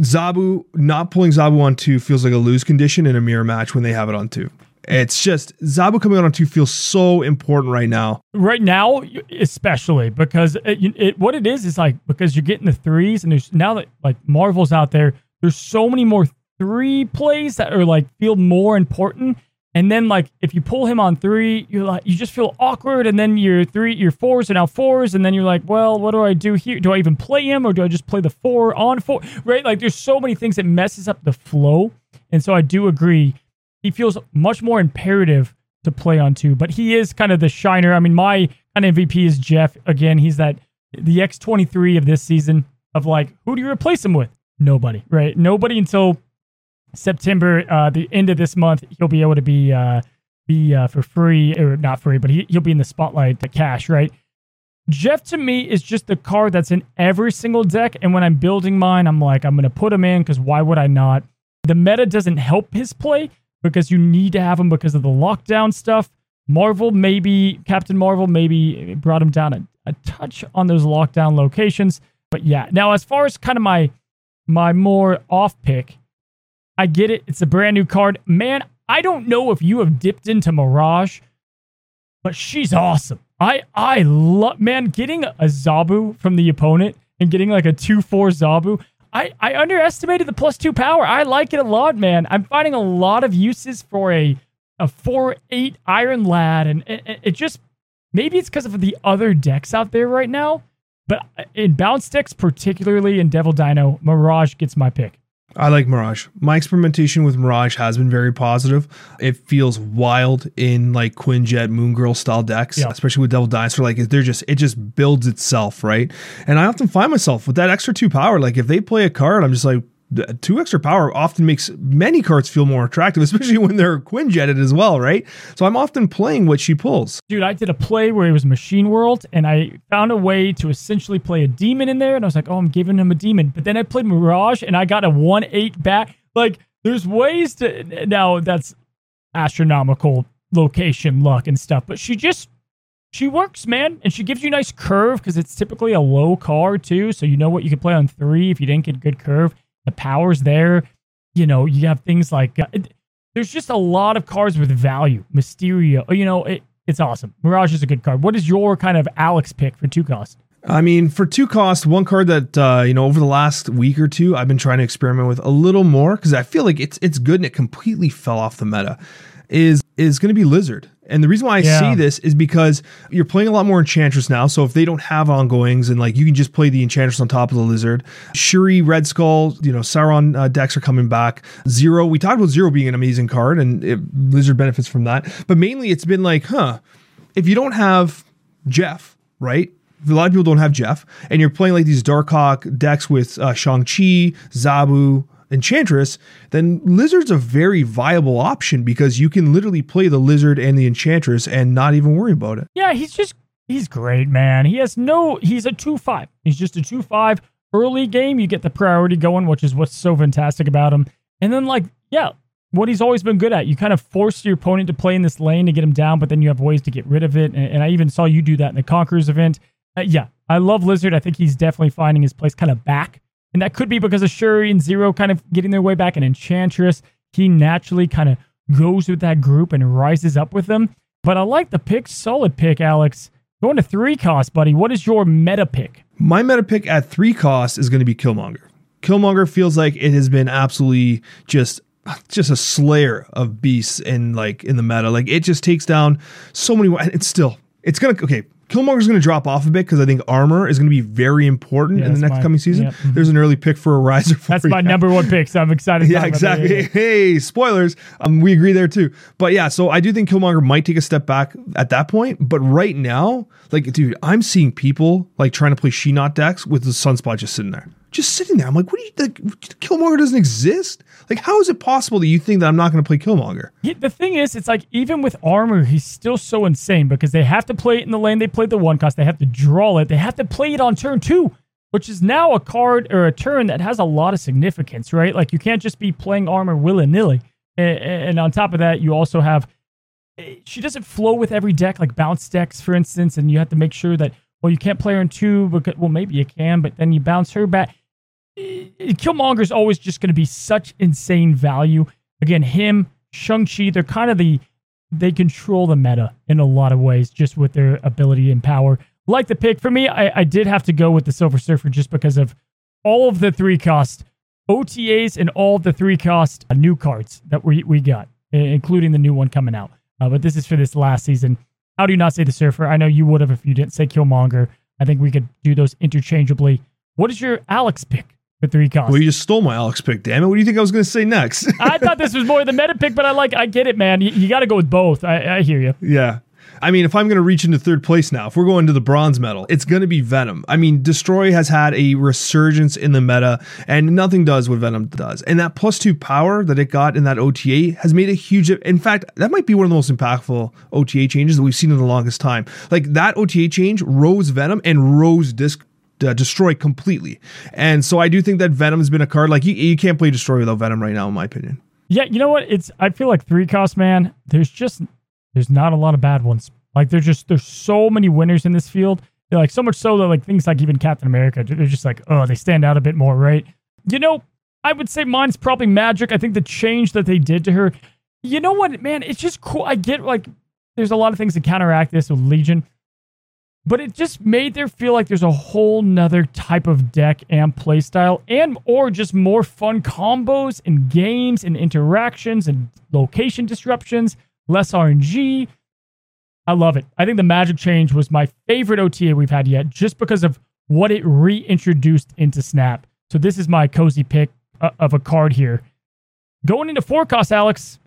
Zabu not pulling Zabu on two feels like a lose condition in a mirror match when they have it on two. It's just Zabu coming out on two feels so important right now. Right now, especially because it, it, what it is is like because you're getting the threes, and there's now that like Marvel's out there, there's so many more three plays that are like feel more important. And then like if you pull him on three, you're like you just feel awkward, and then your three, your fours are now fours, and then you're like, well, what do I do here? Do I even play him, or do I just play the four on four? Right? Like there's so many things that messes up the flow, and so I do agree. He feels much more imperative to play on two, but he is kind of the shiner. I mean, my kind of MVP is Jeff. Again, he's that the X23 of this season of like, who do you replace him with? Nobody, right? Nobody until September, uh, the end of this month, he'll be able to be uh, be uh, for free or not free, but he, he'll be in the spotlight to cache, right? Jeff to me is just the card that's in every single deck, and when I'm building mine, I'm like, I'm gonna put him in because why would I not? The meta doesn't help his play because you need to have him because of the lockdown stuff. Marvel maybe Captain Marvel maybe brought him down a, a touch on those lockdown locations, but yeah. Now as far as kind of my my more off pick, I get it. It's a brand new card. Man, I don't know if you have dipped into Mirage, but she's awesome. I I love man getting a Zabu from the opponent and getting like a two four Zabu. I I underestimated the plus two power. I like it a lot, man. I'm finding a lot of uses for a a four eight Iron Lad, and it, it just maybe it's because of the other decks out there right now. But in bounce decks, particularly in Devil Dino, Mirage gets my pick. I like Mirage. My experimentation with Mirage has been very positive. It feels wild in like Quinjet, Moon Girl style decks, yeah. especially with Devil Dinosaur. Like they're just it just builds itself, right? And I often find myself with that extra two power. Like if they play a card, I'm just like, two extra power often makes many cards feel more attractive, (laughs) especially when they're Quinjetted as well, right? So I'm often playing what she pulls. Dude, I did a play where it was Machine World, and I found a way to essentially play a demon in there, and I was like, oh, I'm giving him a demon. But then I played Mirage, and I got a 1 8 back. Like, there's ways to. Now, that's astronomical location luck and stuff, but she just. She works, man, and she gives you nice curve because it's typically a low card too, so you know what you can play on three if you didn't get good curve the power's there. You know, you have things like uh, it, there's just a lot of cards with value. Mysterio, you know, it, it's awesome. Mirage is a good card. What is your kind of Alex pick for two cost? I mean, for two cost, one card that uh, you know over the last week or two I've been trying to experiment with a little more because I feel like it's it's good and it completely fell off the meta. Is is going to be Lizard. And the reason why I yeah. see this is because you're playing a lot more Enchantress now. So if they don't have ongoings and like you can just play the Enchantress on top of the Lizard, Shuri, Red Skull, you know, Sauron uh, decks are coming back. Zero, we talked about Zero being an amazing card and it, Lizard benefits from that. But mainly it's been like, huh, if you don't have Jeff, right? a lot of people don't have Jeff, and you're playing like these Darkhawk decks with uh, Shang-Chi, Zabu, Enchantress, then Lizard's a very viable option because you can literally play the Lizard and the Enchantress and not even worry about it. Yeah, he's just he's great, man. He has no he's a 2-5. He's just a 2-5. Early game, you get the priority going, which is what's so fantastic about him. And then like, yeah, what he's always been good at. You kind of force your opponent to play in this lane to get him down, but then you have ways to get rid of it. And, and I even saw you do that in the Conquerors event. Uh, yeah, I love Lizard. I think he's definitely finding his place kind of back and that could be because of Shuri and Zero kind of getting their way back and Enchantress. He naturally kind of goes with that group and rises up with them. But I like the pick. Solid pick, Alex. Going to three cost, buddy. What is your meta pick? My meta pick at three cost is going to be Killmonger. Killmonger feels like it has been absolutely just just a slayer of beasts in like in the meta. Like it just takes down so many. It's still it's gonna okay. Killmonger's going to drop off a bit because I think armor is going to be very important yeah, in the next my, coming season. Yep. Mm-hmm. There's an early pick for a riser. For that's my number one pick, so I'm excited. (laughs) yeah, exactly. (laughs) Hey, spoilers. Um, we agree there too. But yeah, so I do think Killmonger might take a step back at that point. But right now, like, dude, I'm seeing people like trying to play She-Not decks with the Sunspot just sitting there just sitting there. I'm like, what do you like? Killmonger doesn't exist. Like, how is it possible that you think that I'm not going to play Killmonger? Yeah, the thing is, it's like even with armor, he's still so insane because they have to play it in the lane. They played the one cost. They have to draw it. They have to play it on turn two, which is now a card or a turn that has a lot of significance, right? Like you can't just be playing armor willy nilly. And, and on top of that, you also have eh, she doesn't flow with every deck, like bounce decks, for instance, and you have to make sure that well, you can't play her in two because well, maybe you can, but then you bounce her back Killmonger is always just going to be such insane value. Again, him, Shang-Chi, they're kind of the, they control the meta in a lot of ways just with their ability and power. Like the pick, for me, I, I did have to go with the Silver Surfer just because of all of the three cost OTAs and all of the three cost new cards that we, we got, including the new one coming out. Uh, but this is for this last season. How do you not say the Surfer? I know you would have if you didn't say Killmonger. I think we could do those interchangeably. What is your Alex pick? For three costs. Well, you just stole my Alex pick. Damn it! What do you think I was going to say next? (laughs) I thought this was more the meta pick, but I like. I get it, man. You, you got to go with both. I, I hear you. Yeah. I mean, if I'm going to reach into third place now, if we're going to the bronze medal, it's going to be Venom. I mean, Destroy has had a resurgence in the meta, and nothing does what Venom does. And that plus two power that it got in that OTA has made a huge. In fact, that might be one of the most impactful OTA changes that we've seen in the longest time. Like that OTA change rose Venom and rose Disc uh, destroy completely. And so I do think that Venom's been a card like you, you can't play destroy without Venom right now, in my opinion. Yeah, you know what? It's I feel like three cost man. There's just there's not a lot of bad ones. Like there's just there's so many winners in this field. They're like so much so that like things like even Captain America, they're just like oh they stand out a bit more, right? You know, I would say mine's probably Magik. I think the change that they did to her You know what, man? It's just cool. I get like there's a lot of things to counteract this with Legion, but it just made there feel like there's a whole nother type of deck and playstyle, and or just more fun combos and games and interactions and location disruptions, less RNG. I love it. I think the Magik change was my favorite OTA we've had yet, just because of what it reintroduced into Snap. So this is my cozy pick uh, of a card here. Going into forecast, Alex,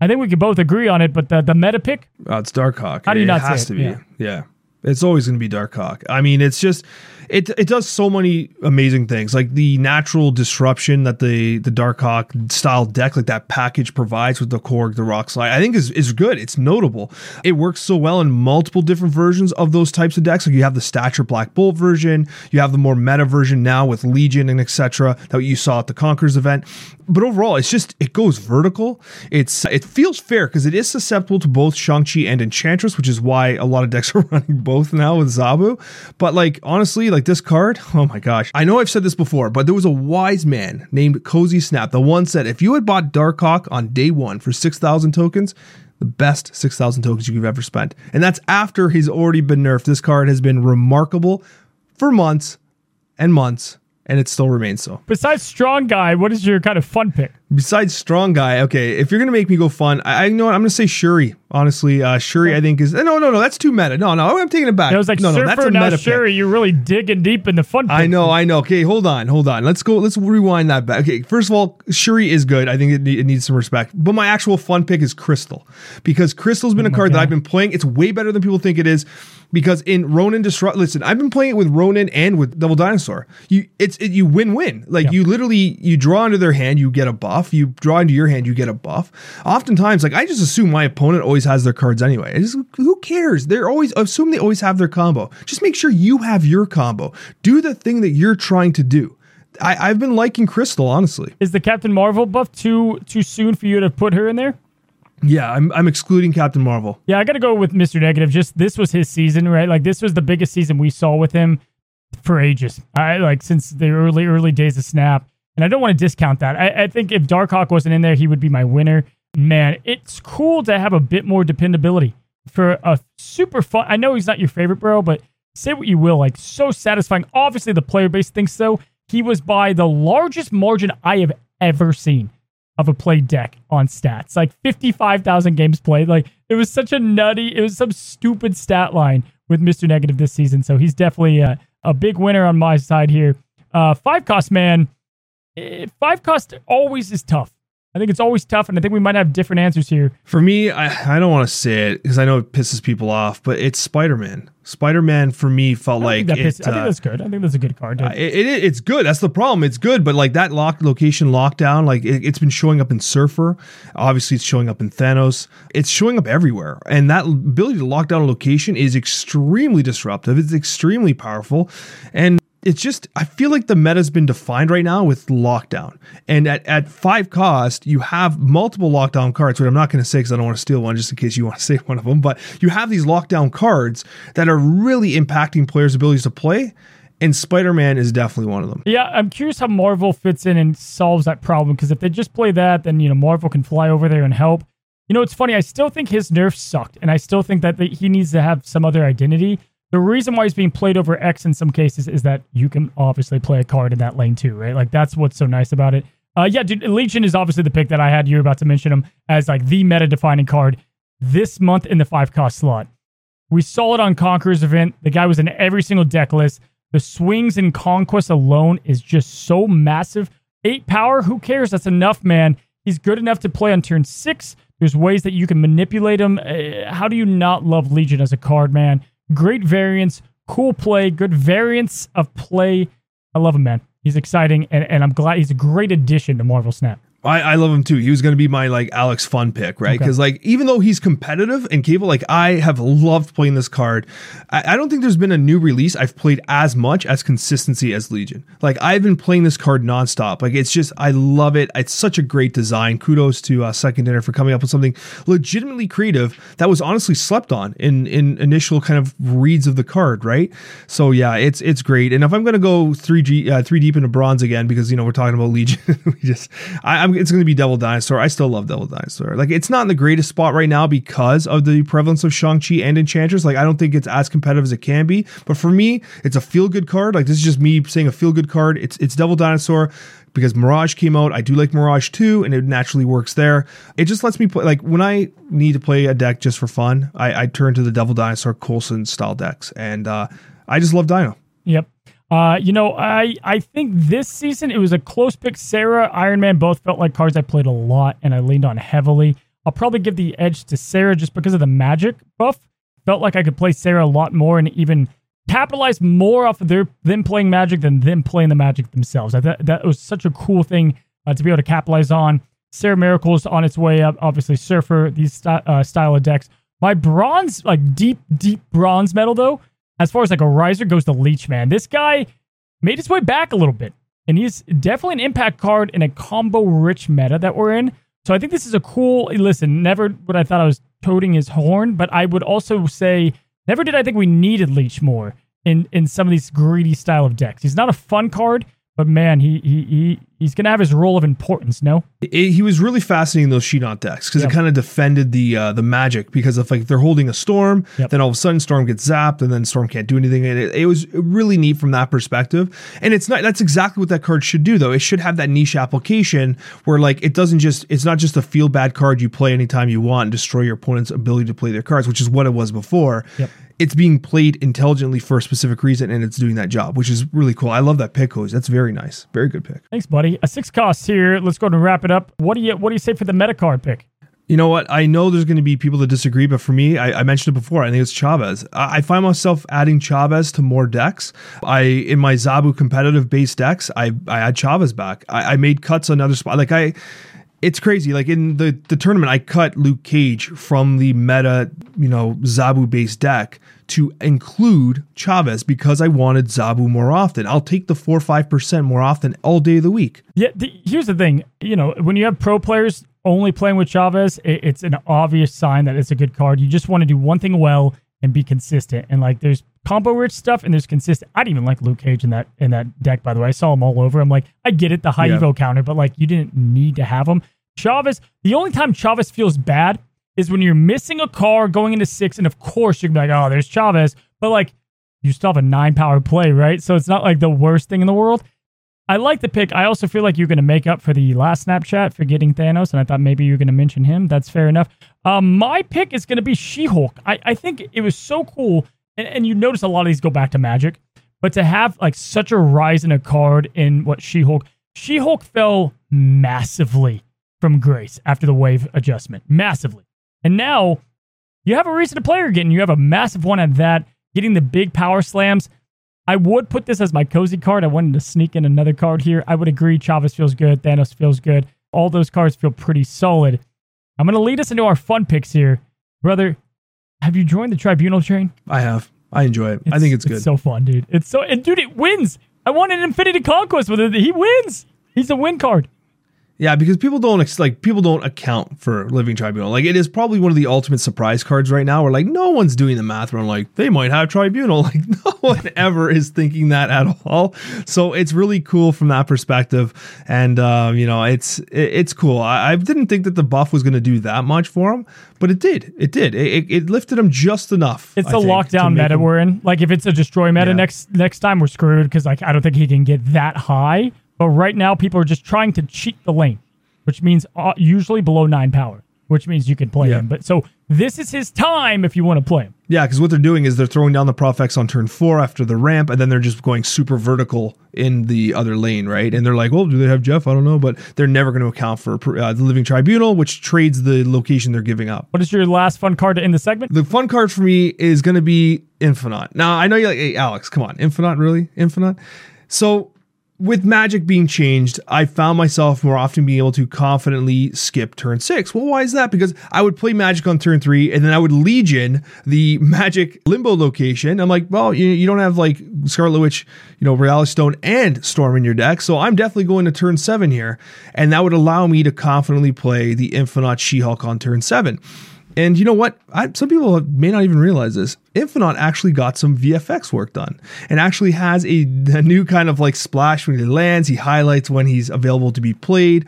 I think we could both agree on it, but the, the meta pick? Uh, it's Darkhawk. How do you it not has to it? be. Yeah. Yeah. It's always going to be Darkhawk. I mean, it's just it it does so many amazing things. Like the natural disruption that the the Darkhawk style deck, like that package provides with the Korg, the Rock Slide, I think is is good. It's notable. It works so well in multiple different versions of those types of decks. Like you have the Stature Black Bolt version, you have the more meta version now with Legion and etc. that you saw at the Conquerors event. But overall, it's just it goes vertical. It's it feels fair because it is susceptible to both Shang-Chi and Enchantress, which is why a lot of decks (laughs) are running both now with Zabu. But like honestly, like this card, (laughs) oh my gosh. I know I've said this before, but there was a wise man named Cozy Snap. The one said if you had bought Darkhawk on day one for 6,000 tokens, the best 6,000 tokens you've ever spent. And that's after he's already been nerfed. This card has been remarkable for months and months, and it still remains so. Besides Strong Guy, what is your kind of fun pick? Besides Strong Guy, okay, if you're gonna make me go fun, I, I know what I'm gonna say Shuri. Honestly, uh, Shuri, I think is no, no, no, that's too meta. No, no, I'm taking it back. It was like no, no, that's a meta pick. Shuri, you're really digging deep in the fun I know, I know. Okay, hold on, hold on. Let's go. Let's rewind that back. Okay, first of all, Shuri is good. I think it, it needs some respect. But my actual fun pick is Crystal because Crystal's been a card that I've been playing. It's way better than people think it is because in Ronin Disrupt. Listen, I've been playing it with Ronin and with Devil Dinosaur. You, it's it, you win win. Like Yeah. you literally you draw into their hand, you get a buff. You draw into your hand, you get a buff. Oftentimes, like I just assume my opponent always has their cards anyway. Just, who cares? They're always assume they always have their combo. Just make sure you have your combo. Do the thing that you're trying to do. I, I've been liking Crystal, honestly. Is the Captain Marvel buff too too soon for you to put her in there? Yeah, I'm, I'm excluding Captain Marvel. Yeah, I got to go with Mr. Negative. Just this was his season, right? Like this was the biggest season we saw with him for ages. I like since the early early days of Snap, and I don't want to discount that. I, I think if Darkhawk wasn't in there, he would be my winner. Man, it's cool to have a bit more dependability for a super fun. I know he's not your favorite, bro, but say what you will, like so satisfying. Obviously, the player base thinks so. He was by the largest margin I have ever seen of a played deck on stats. Like 55,000 games played. Like it was such a nutty, it was some stupid stat line with Mr. Negative this season. So he's definitely a, a big winner on my side here. Uh, five cost, man. Eh, Five cost always is tough. I think it's always tough, and I think we might have different answers here. For me, I, I don't want to say it because I know it pisses people off, but it's Spider Man. Spider Man for me felt like think, that it, pisses- I think uh, that's good. I think that's a good card. Uh, it, it it's good. That's the problem. It's good, but like that lock location lockdown, like it, it's been showing up in Surfer. Obviously, it's showing up in Thanos. It's showing up everywhere, and that ability to lock down a location is extremely disruptive. It's extremely powerful, and it's just I feel like the meta's been defined right now with lockdown. And at, at five cost, you have multiple lockdown cards, which I'm not going to say because I don't want to steal one just in case you want to (laughs) say one of them. But you have these lockdown cards that are really impacting players' abilities to play. And Spider Man is definitely one of them. Yeah, I'm curious how Marvel fits in and solves that problem because if they just play that, then you know Marvel can fly over there and help. You know, it's funny. I still think his nerf sucked, and I still think that he needs to have some other identity. The reason why he's being played over X in some cases is that you can obviously play a card in that lane too, right? Like that's what's so nice about it. Uh, yeah, dude, Legion is obviously the pick that I had. You're about to mention him as like the meta defining card this month in the five cost slot. We saw it on Conqueror's event. The guy was in every single deck list. The swings in Conquest alone is just so massive. Eight power, who cares? That's enough, man. He's good enough to play on turn six. There's ways that you can manipulate him. Uh, how do you not love Legion as a card, man? Great variance, cool play, good variance of play. I love him, man. He's exciting, and, and I'm glad he's a great addition to Marvel Snap. I, I love him too. He was going to be my like Alex fun pick, right? Okay. Because like even though he's competitive and capable, like I have loved playing this card. I, I don't think there's been a new release I've played as much as consistency as Legion. Like I've been playing this card nonstop. Like it's just I love it. It's such a great design. Kudos to uh, Second Dinner for coming up with something legitimately creative that was honestly slept on in in initial kind of reads of the card, right? So yeah, it's it's great. And if I'm going to go three G uh, three deep into bronze again because you know we're talking about Legion, (laughs) we just I, I'm it's going to be Devil Dinosaur. I still love Devil Dinosaur. Like it's not in the greatest spot right now because of the prevalence of Shang-Chi and Enchantress. Like I don't think it's as competitive as it can be. But for me, it's a feel-good card. Like this is just me saying a feel-good card. It's it's Devil Dinosaur because Mirage came out. I do like Mirage too, and it naturally works there. It just lets me play. Like when I need to play a deck just for fun, I, I turn to the Devil Dinosaur Coulson style decks, and uh, I just love Dino. Yep. Uh, you know, I I think this season it was a close pick. Sera, Iron Man both felt like cards I played a lot and I leaned on heavily. I'll probably give the edge to Sera just because of the Magik buff. Felt like I could play Sera a lot more and even capitalize more off of their them playing Magik than them playing the Magik themselves. I thought that was such a cool thing uh, to be able to capitalize on. Sera Miracle's on its way up. Obviously, Surfer, these st- uh, style of decks. My bronze, like deep, deep bronze medal though, as far as like a riser goes to Leech, man, This guy made his way back a little bit, and he's definitely an impact card in a combo rich meta that we're in. So I think this is a cool. Listen, never would I thought I was toting his horn, but I would also say never did I think we needed Leech more in in some of these greedy style of decks. He's not a fun card, but man, he he, he he's gonna have his role of importance. No, it, he was really fascinating those Shinnok decks because yep. it kind of defended the uh, the Magik because if like they're holding a storm, yep. then all of a sudden storm gets zapped and then storm can't do anything. And it, it was really neat from that perspective. And it's not that's exactly what that card should do though. It should have that niche application where like it doesn't just it's not just a feel bad card you play anytime you want and destroy your opponent's ability to play their cards, which is what it was before. Yep it's being played intelligently for a specific reason and it's doing that job, which is really cool. I love that pick, Hose. That's very nice. Very good pick. Thanks, buddy. A six cost here. Let's go and wrap it up. What do you what do you say for the meta card pick? You know what? I know there's going to be people that disagree, but for me, I, I, mentioned it before. I think it's Chavez. I, I, find myself adding Chavez to more decks. I in my Zabu competitive base decks, I I add Chavez back. I, I made cuts on other spot. Like I, it's crazy. Like in the the tournament, I cut Luke Cage from the meta, you know, Zabu based deck to include Chavez because I wanted Zabu more often. I'll take the four five percent more often all day of the week. Yeah, the, here's the thing. You know, when you have pro players only playing with Chavez, it, it's an obvious sign that it's a good card. You just want to do one thing well and be consistent. And like, there's combo rich stuff and there's consistent. I didn't even like Luke Cage in that in that deck. By the way, I saw him all over. I'm like, I get it, the high yeah. evo counter, but like, you didn't need to have him. Chavez. The only time Chavez feels bad is when you're missing a car going into six, and of course you're like, oh, there's Chavez, but like you still have a nine power play, right? So it's not like the worst thing in the world. I like the pick. I also feel like you're going to make up for the last Snapchat for getting Thanos, and I thought maybe you're going to mention him. That's fair enough. Um, my pick is going to be She Hulk. I, I think it was so cool, and, and you notice a lot of these go back to Magik, but to have like such a rise in a card in what She Hulk, She Hulk fell massively from grace after the wave adjustment, massively. And now you have a reason to play her again. You have a massive one at that, getting the big power slams. I would put this as my cozy card. I wanted to sneak in another card here. I would agree. Chavez feels good. Thanos feels good. All those cards feel pretty solid. I'm going to lead us into our fun picks here. Brother, have you joined the tribunal train? I have. I enjoy it. It's, I think it's, good. it's good. so fun, dude. It's so, and dude, it wins. I won an Infinity Conquest with it. He wins. He's a win card. Yeah, because people don't like people don't account for Living Tribunal. Like it is probably one of the ultimate surprise cards right now. Where like no one's doing the math. Where like they might have Tribunal. (laughs) Like no one ever is thinking that at all. So it's really cool from that perspective. And uh, you know, it's it, it's cool. I, I, didn't think that the buff was going to do that much for him, but it did. It did. It, it lifted him just enough. It's the lockdown meta him, we're in. Like if it's a destroy meta yeah. next next time, we're screwed because like I don't think he can get that high. But right now, people are just trying to cheat the lane, which means uh, usually below nine power, which means you can play yeah. him. But so this is his time if you want to play him. Yeah, because what they're doing is they're throwing down the Profex on turn four after the ramp, and then they're just going super vertical in the other lane, right? And they're like, well, do they have Jeff? I don't know, but they're never going to account for uh, the Living Tribunal, which trades the location they're giving up. What is your last fun card to end the segment? The fun card for me is going to be Infinaut. Now, I know you're like, hey, Alex, come on, Infinaut, really? Infinaut? So with Magik being changed, I found myself more often being able to confidently skip turn six. Well, why is that? Because I would play Magik on turn three and then I would legion the (laughs) Magik limbo location. I'm like, well, you, you don't have like Scarlet Witch, you know, Reality Stone and Storm in your deck. So I'm definitely going to turn seven here. And that would allow me to confidently play the Infinaut She Hulk on turn seven. And you know what? I, some people may not even realize this. Infinaut actually got some VFX work done and actually has a, (laughs) a new kind of like splash when he lands. He highlights when he's available to be played.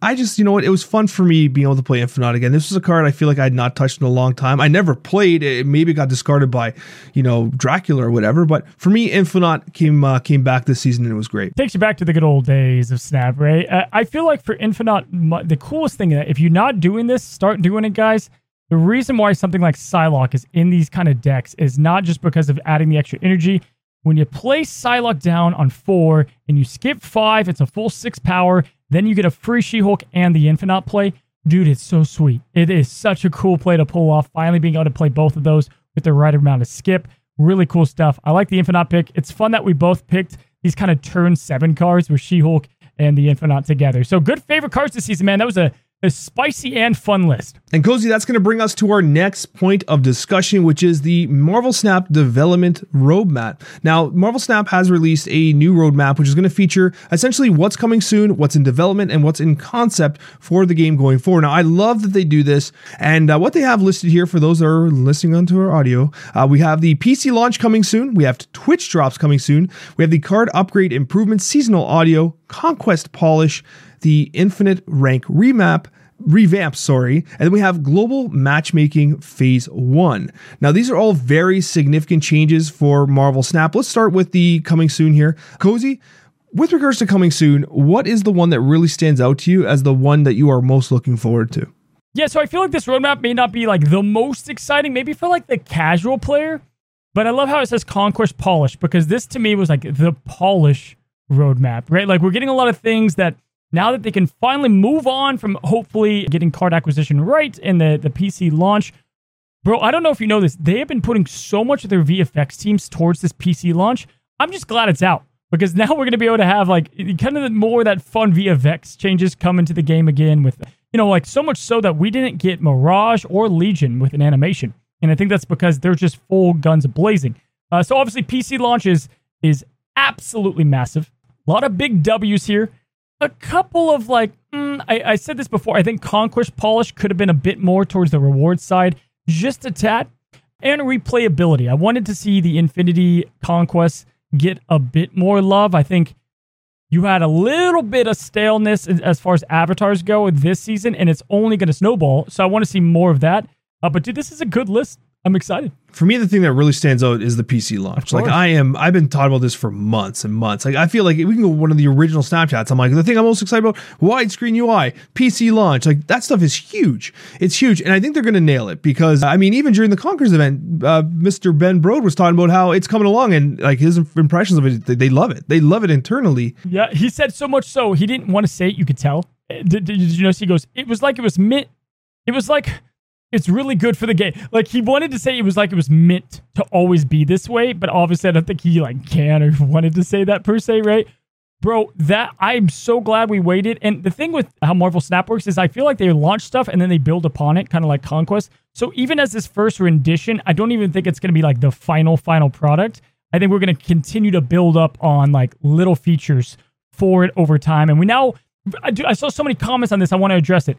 I just, you know what, it was fun for me being able to play Infinaut again. This was a card I feel like I had not touched in a long time. I never played it. Maybe got discarded by, you know, Dracula or whatever. But for me, Infinaut came uh, came back this season and it was great. Takes you back to the good old days of Snap, right? Uh, I feel like for Infinaut, the coolest thing that if you're not doing this, start doing it, guys. The reason why something like Psylocke is in these kind of decks is not just because of adding the extra energy. When you place Psylocke down on four and you skip five, it's a full six power then you get a free She Hulk and the Infinaut play. Dude, it's so sweet. It is such a cool play to pull off. Finally being able to play both of those with the right amount of skip. Really cool stuff. I like the Infinaut pick. It's fun that we both picked these kind of turn seven cards with She Hulk and the Infinaut together. So good favorite cards this season, man. That was a a spicy and fun list. And Cozy, that's going to bring us to our next point of discussion, which is the Marvel Snap development roadmap. Now, Marvel Snap has released a new roadmap, which is going to feature essentially what's coming soon, what's in development, and what's in concept for the game going forward. Now, I love that they do this, and uh, what they have listed here for those that are listening onto our audio, uh, we have the PC launch coming soon, we have Twitch drops coming soon, we have the card upgrade improvement, seasonal audio, conquest polish the Infinite Rank remap, revamp, sorry, and then we have global matchmaking phase one. Now, these are all very significant changes for Marvel Snap. Let's start with the coming soon here. Cozy, with regards to coming soon, what is the one that really stands out to you as the one that you are most looking forward to? Yeah, so I feel like this roadmap may not be like the most exciting, maybe for like the casual player, but I love how it says Conquest Polish because this to me was like the polish roadmap, right? Like we're getting a lot of things that now that they can finally move on from hopefully getting card acquisition right in the, the PC launch. Bro, I don't know if you know this. They have been putting so much of their VFX teams towards this PC launch. I'm just glad it's out because now (laughs) we're going to be able to have like kind of more of that fun VFX changes come into the game again with, you know, like so much so that we didn't get Mirage or Legion with an animation. And I think that's because they're just full guns blazing. Uh, so obviously PC launch is, is absolutely massive. A lot of big W's here a couple of like mm, I, I, said this before. I think conquest polish could have been a bit more towards the reward side, just a tad, and replayability. I wanted to see the Infinity Conquest get a bit more love. I think you had a little bit of staleness as far as avatars go this season, and it's only going to snowball. So I want to see more of that. Uh, but dude, this is a good list. I'm excited. For me, the thing that really stands out is the PC launch. Like I am, I've been talking about this for months and months. Like I feel like we can go one of the original Snapchats. I'm like the thing I'm most excited about: widescreen UI, PC launch. Like that stuff is huge. It's huge, and I think they're going to nail it because I mean, even during the Conquerors event, uh, Mr. Ben Brode was talking about how it's coming along and like his impressions of it. They love it. They love it internally. Yeah, he said so much so he didn't want to say it. You could tell. Did, did, did you notice? He goes, "It was like it was mint. It was like." It's really good for the game. Like he wanted to say it was like it was meant to always be this way, but obviously I don't think he like can or (laughs) wanted to say that per se, right? Bro, that I'm so glad we waited. And the thing with how Marvel Snap works is I feel like they launch stuff and then they build upon it, kind of like Conquest. So even as this first rendition, I don't even think it's to be like the final final product. I think we're to continue to build up on like little features for it over time. And we now I, do, I saw so many comments on this. I want to address it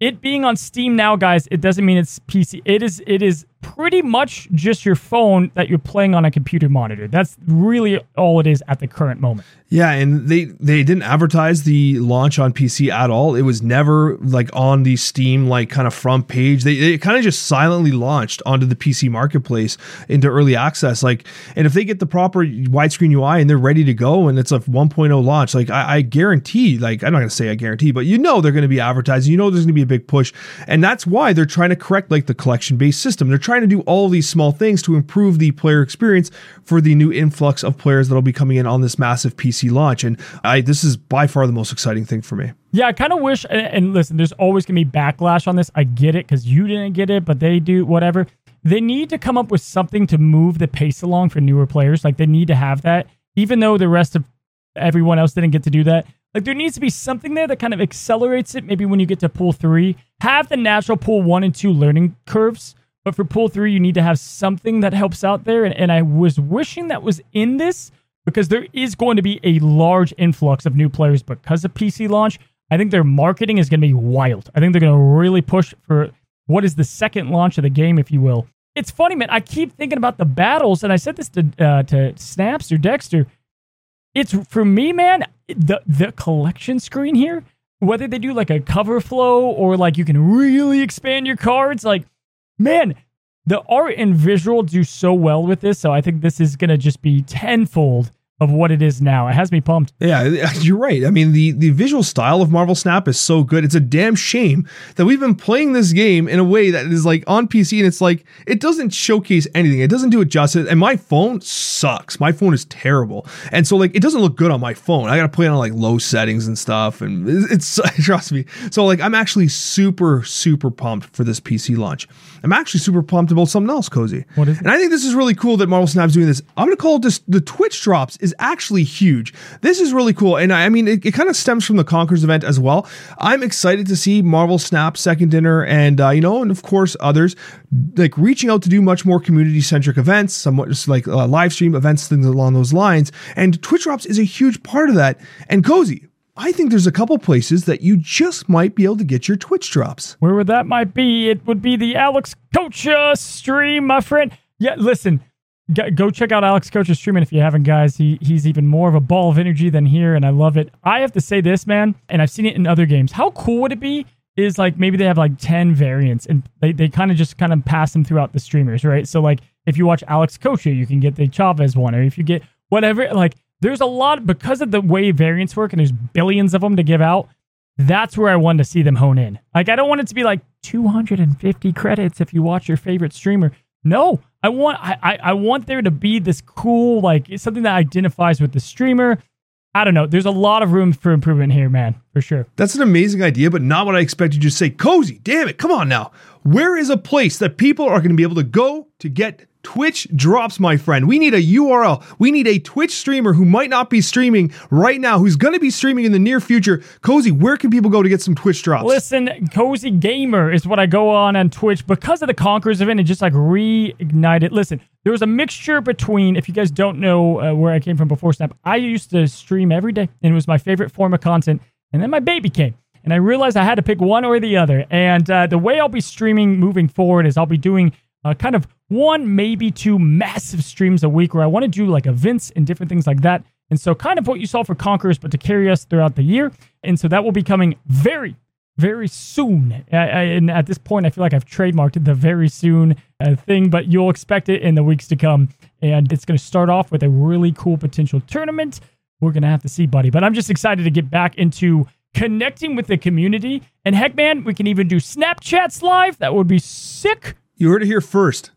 it being on Steam now, guys, it doesn't mean it's PC. It is it is pretty much just your phone that you're playing on a computer monitor. That's really all it is at the current moment. Yeah, and they they didn't advertise the launch on PC at all. It was never like on the Steam like kind of front page. They, they kind of just silently launched onto the PC marketplace into early access. Like, and if they get the proper widescreen UI and they're ready to go, and it's a 1.0 launch, like I, I guarantee, like I'm not gonna say I guarantee, but you know they're gonna be advertising. You know there's gonna be a big push, and that's why they're trying to correct like the collection based system. They're trying to do all these small things to improve the player experience for the new influx of players that'll be coming in on this massive PC launch. And I this is by far the most exciting thing for me. Yeah, I kind of wish. And, and listen, there's always gonna be backlash on this. I get it because you didn't get it, but they do. Whatever. They need to come up with something to move the pace along for newer players. Like they need to have that, even though the rest of everyone else didn't get to do that. Like there needs to be something there that kind of accelerates it. Maybe when you get to pool three, have the natural pool one and two learning curves. But for pool three, you need to have something that helps out there. And, and I was wishing that was in this because there is going to be a large influx of new players because of PC launch. I think their marketing is going to be wild. I think they're going to really push for what is the second launch of the game, if you will. It's funny, man. I keep thinking about the battles, and I said this to uh, to Snaps or Dexter. It's for me, man. The the collection screen here whether they do like a cover flow or like you can really expand your cards, like man, the art and visual do so well with this. So I think this is gonna just be tenfold of what it is now. It has me pumped. Yeah, (laughs) you're right. I mean, the the visual style of Marvel Snap is so good. It's a damn shame that we've been playing this game in a way that is like on PC and it's like it doesn't showcase anything. It doesn't do it justice. And my phone sucks. My phone is terrible. And so like it doesn't look good on my phone. I got to play it on like low settings and stuff and (laughs) it's (laughs) trust me. So like I'm actually super super pumped for this PC launch. I'm actually super pumped about something else, Cozy. What is it? And I think this is really cool that Marvel Snap's doing this. I'm going to call it this the Twitch drops is actually huge. This is really cool. And I, I mean, it, it kind of stems from the Conquerors event as well. I'm excited to see Marvel Snap, Second Dinner, and, uh, you know, and of course others like reaching out to do much more community centric events, somewhat just like uh, live stream events, things along those lines. And Twitch drops is a huge part of that. And Cozy, I think there's a couple places that you just might be able to get your Twitch drops. Where would that might be? It would be the Alex Coccia stream, my friend. Yeah, listen, go check out Alex Coccia's and if you haven't, guys. He he's even more of a ball of energy than here, and I love it. I have to say this, man, and I've seen it in other games. How cool would it be? Is like maybe they have like 10 variants and they, they kind of just kind of pass them throughout the streamers, right? So like if you watch Alex Coccia, you can get the Chavez one, or if you get whatever, like there's a lot because of the way variants work and there's billions of them to give out. That's where I want to see them hone in. Like I don't want it to be like 250 credits if you watch your favorite streamer. No, I want I, I want there to be this cool like something that identifies with the streamer. I don't know. There's a lot of room for improvement here, man, for sure. That's an amazing idea, but not what I expected you to say. Cozy, damn it, come on now. Where is a place that people are going to be able to go to get Twitch drops, my friend. We need a URL. We need a Twitch streamer who might not be streaming right now, who's going to be streaming in the near future. Cozy, where can people go to get some Twitch drops? Listen, Cozy Gamer is what I go on on Twitch because of the Conquerors event. It just like reignited. Listen, there was a mixture between, if you guys don't know uh, where I came from before Snap, I used to stream every day and it was my favorite form of content. And then my baby came and I realized I had to pick one or the other. And uh, the way I'll be streaming moving forward is I'll be doing uh, kind of one, maybe two massive streams a week where I want to do like events and different things like that. And so, kind of what you saw for Conquerors, but to carry us throughout the year. And so, that will be coming very, very soon. And at this point, I feel like I've trademarked the very soon uh, thing, but you'll expect it in the weeks to come. And it's going to start off with a really cool potential tournament. We're going to have to see, buddy. But I'm just excited to get back into connecting with the community. And heck, man, we can even do Snapchats live. That would be sick. You heard it here first.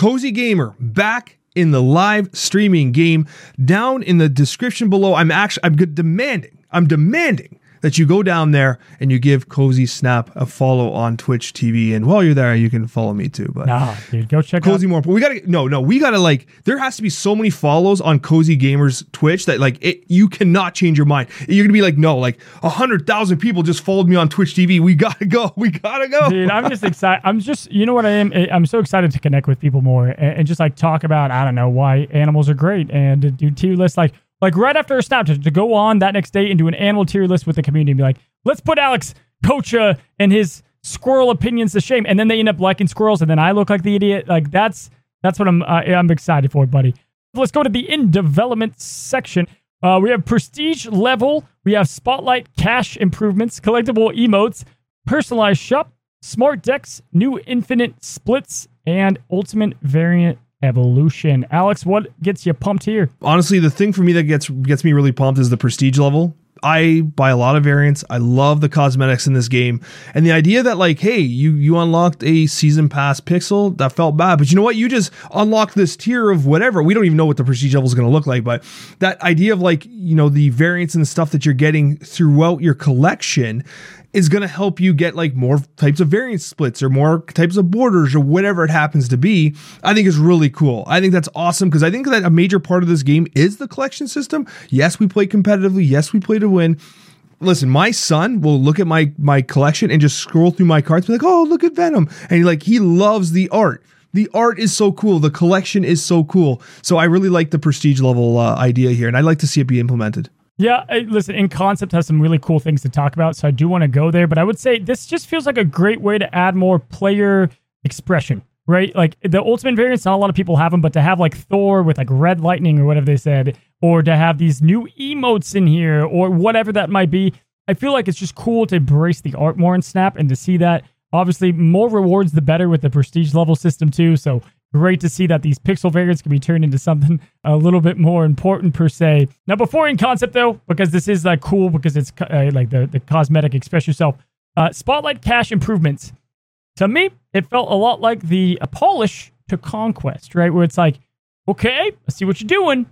Cozy Gamer back in the live streaming game. Down in the description below, I'm actually I'm demanding, I'm demanding that you go down there and you give Cozy Snap a follow on Twitch TV. And while you're there, you can follow me too. But nah, dude, go check Cozy out. more. We gotta no, no, we gotta like there has to be so many follows on Cozy Gamers Twitch that like it you cannot change your mind. You're gonna be like, no, like a hundred thousand people just followed me on Twitch TV. We gotta go. (laughs) We gotta go. Dude, I'm just excited. I'm just you know what I am. I'm so excited to connect with people more and, and just like talk about I don't know why animals are great and do tier lists like like right after a snap to, go on that next day and do an animal tier list with the community and be like, let's put Alex Coccia and his squirrel opinions to shame. And then they end up liking squirrels, and then I look like the idiot. Like that's that's what I'm uh, I'm excited for, buddy. Let's go to the in development section. Uh, we have prestige level. We have spotlight cache improvements, collectible emotes, personalized shop, smart decks, new infinite splits, and ultimate variant evolution. Alex, what gets you pumped here? Honestly, the thing for me that gets gets me really pumped is the prestige level. I buy a lot of variants. I love the cosmetics in this game. And the idea that like, hey, you you unlocked a season pass pixel, that felt bad. But you know what? You just unlocked this tier of whatever. We don't even know what the prestige level is going to look like, but that idea of like, you know, the variants and the stuff that you're getting throughout your collection is going to help you get like more types of variant splits or more types of borders or whatever it happens to be, I think is really cool. I think that's awesome because I think that a major part of this game is the collection system. Yes, we play competitively. Yes, we play to win. Listen, my son will look at my my collection and just scroll through my cards, be like, "Oh, look at Venom," and he like he loves the art. The art is so cool. The collection is so cool. So I really like the prestige level uh, idea here, and I'd like to see it be implemented. Yeah, listen, in concept has some really cool things to talk about, so I do want to go there. But I would say this just feels like a great way to add more player expression, right? Like the ultimate variants, not a lot of people have them, but to have like Thor with like red lightning or whatever they said, or to have these new emotes in here or whatever that might be, I feel like it's just cool to embrace the art more in Snap and to see that. Obviously, more rewards the better with the prestige level system too. So great to see that these pixel variants can be turned into something (laughs) a little bit more important per se. Now, before in concept though, because this is like cool because it's uh, like the the cosmetic express yourself. Uh, Spotlight cache improvements. To me, it felt a lot like the uh, polish to Conquest, right? Where it's like, okay, I see what you're doing,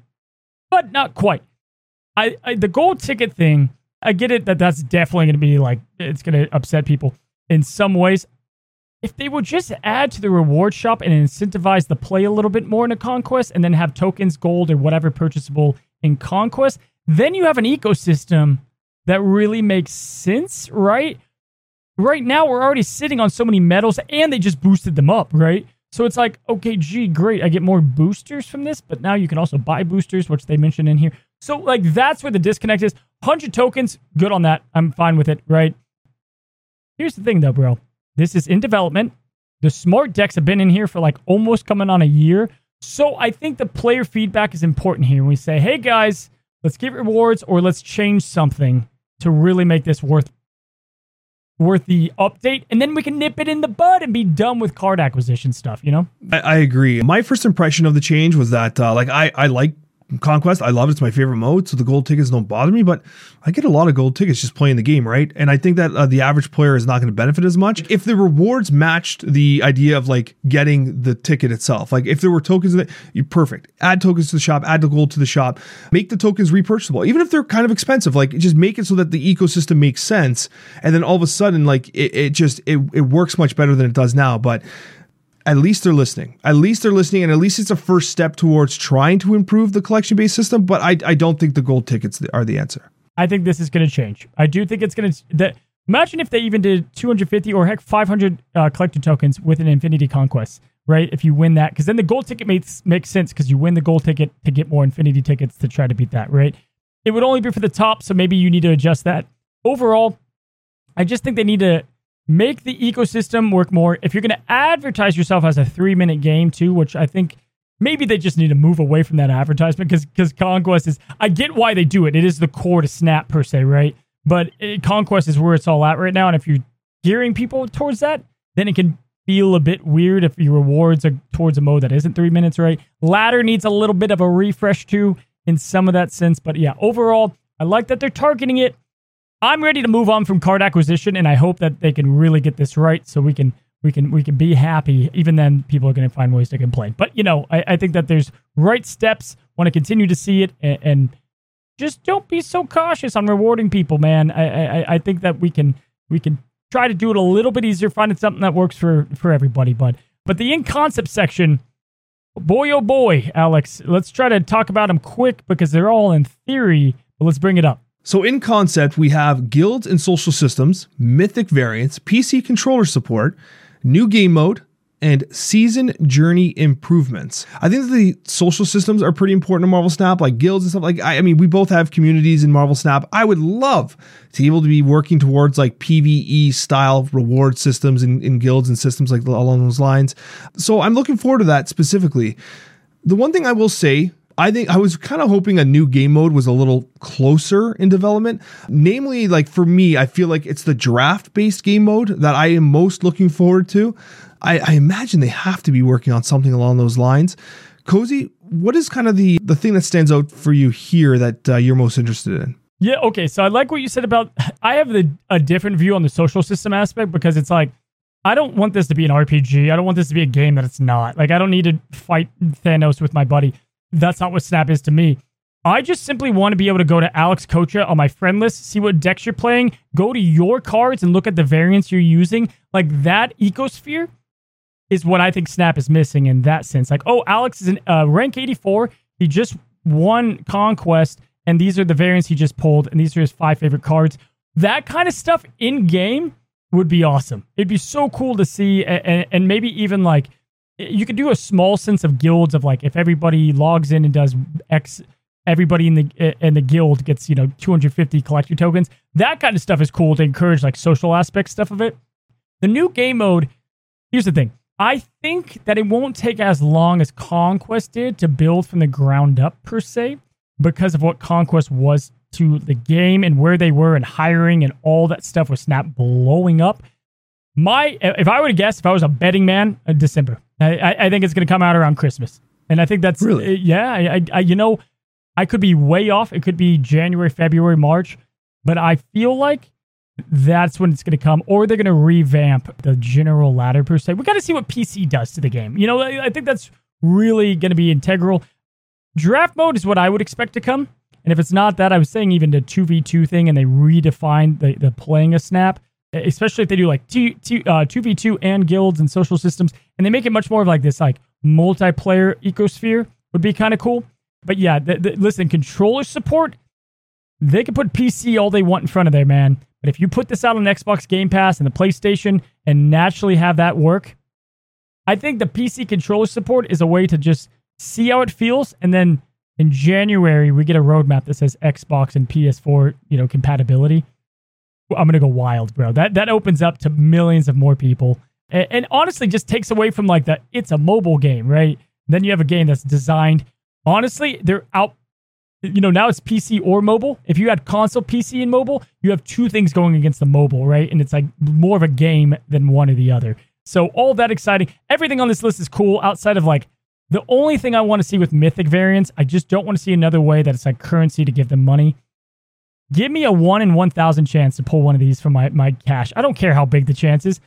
but not quite. I, I the gold ticket thing. I get it that that's definitely going to be like it's going to upset people in some ways if they would just add to the reward shop and incentivize the play a little bit more in a conquest and then have tokens, gold, or whatever purchasable in conquest, then you have an ecosystem that really makes sense, right? Right now, we're already sitting on so many medals and they just boosted them up, right? So it's like, okay, gee, great. I get more boosters from this, but now you can also buy boosters, which they mentioned in here. So, like, that's where the disconnect is. 100 tokens, good on that. I'm fine with it, right? Here's the thing, though, bro. This is in development. The smart decks have been in here for like almost coming on a year. So I think the player feedback is important here. We say, hey guys, let's get rewards or let's change something to really make this worth worth the update, and then we can nip it in the bud and be done with card acquisition stuff. You know, I, I agree. My first impression of the change was that uh, like I I like Conquest, I love it. It's my favorite mode, so the gold tickets don't bother me. But I get a lot of gold tickets just playing the game, right? And I think that uh, the average player is not going to benefit as much if the rewards matched the idea of like getting the ticket itself. Like if there were tokens in it, you perfect. Add tokens to the shop, add the gold to the shop, make the tokens repurchasable, even if they're kind of expensive. Like just make it so that the ecosystem makes sense, and then all of a sudden, like it, it just it, it works much better than it does now. But at least they're listening. At least they're listening, and at least it's a first step towards trying to improve the collection based system. But I, I don't think the gold tickets are the answer. I think this is going to change. I do think it's going to. Imagine if they even did 250 or heck 500 uh, tokens with an Infinity Conquest, right? If you win that, because then the gold ticket makes makes sense because you win the gold ticket to get more Infinity tickets to try to beat that, right? It would only be for the top, so maybe you need to adjust that. Overall, I just think they need to make the ecosystem work more. If you're going to advertise yourself as a three minute game too, which I think maybe they just need to move away from that advertisement because because Conquest is I get why they do it. It is the core to Snap per se, right? But it, Conquest is where it's all at right now, and if you're gearing people towards that, then it can feel a bit weird if your rewards are towards a mode that isn't three minutes, right? Ladder needs a little bit of a refresh too in some of that sense, but yeah, overall, I like that they're targeting it. I'm ready to move on from card acquisition, and I hope that they can really get this right, so we can we can we can be happy. Even then, people are going to find ways to complain. But you know, I, I think that there's right steps. Want to continue to see it, and, and, just don't be so cautious on rewarding people, man. I, I I think that we can we can try to do it a little bit easier, finding something that works for for everybody. But but the in concept section, boy oh boy, Alex, let's try to talk about them quick because they're all in theory. But let's bring it up. So, in concept, we have guilds and social systems, mythic variants, PC controller support, new game mode, and season journey improvements. I think the social systems are pretty important in Marvel Snap, like guilds and stuff. Like, I, I, mean, we both have communities in Marvel Snap. I would love to be able to be working towards like PVE style reward systems in, in guilds and systems like along those lines. So, I'm looking forward to that specifically. The one thing I will say I think I was kind of hoping a new game mode was a little closer in development. Namely, like for me, I feel like it's the draft based game mode that I am most looking forward to. I, I imagine they have to be working on something along those lines. Cozy, what is kind of the the thing that stands out for you here that uh, you're most interested in? Yeah, okay. So I like what you said about I have the, a different view on the social system aspect because it's like I don't want this to be an RPG. I don't want this to be a game that it's not. Like I don't need to fight Thanos with my buddy. That's not what Snap is to me. I just simply want to be able to go to Alex Coccia on my friend list, see what decks you're playing, go to your cards and look at the variants you're using. Like that ecosphere is what I think Snap is missing in that sense. Like, oh, Alex is in uh, rank 84. He just won Conquest, and these are the variants he just pulled, and these are his five favorite cards. That kind of stuff in game would be awesome. It'd be so cool to see, and, and maybe even like you could do a small sense of guilds of like if everybody logs in and does X, everybody in the in the guild gets you know 250 collector tokens. That kind of stuff is cool to encourage like social aspect stuff of it. The new game mode. Here's the thing. I think that it won't take as long as Conquest did to build from the ground up per se, because of what Conquest was to the game and where they were and hiring and all that stuff with Snap blowing up. My, if I were to guess, if I was a betting man, uh, December. I, I think it's going to come out around Christmas, and I think that's really, uh, yeah. I, I, you know, I could be way off. It could be January, February, March, but I feel like that's when it's going to come, or they're going to revamp the general ladder per se. We got to see what PC does to the game. You know, I, I think that's really going to be integral. Draft mode is what I would expect to come. And if it's not that, I was saying even the 2v2 thing and they redefine the, the playing a snap, especially if they do like two, two, uh, 2v2 and guilds and social systems, and they make it much more of like this like multiplayer ecosphere would be kind of cool. But yeah, listen, controller support, they can put PC all they want in front of there, man. But if you put this out on Xbox Game Pass and the PlayStation and naturally have that work, I think the PC controller support is a way to just see how it feels and then in January we get a roadmap that says Xbox and PS4, you know, compatibility. I'm gonna go wild, bro. That that opens up to millions of more people, and, and honestly, just takes away from like the it's a mobile game, right? Then you have a game that's designed. Honestly, they're out. You know, now it's PC or mobile. If you had console, PC, and mobile, you have two things going against the mobile, right? And it's like more of a game than one or the other. So all that exciting. Everything on this list is cool outside of like the only thing I want to see with mythic variants, I just don't want to see another way that it's like currency to give them money. Give me a one in 1,000 chance to pull one of these from my, my cache. I don't care how big the chance is.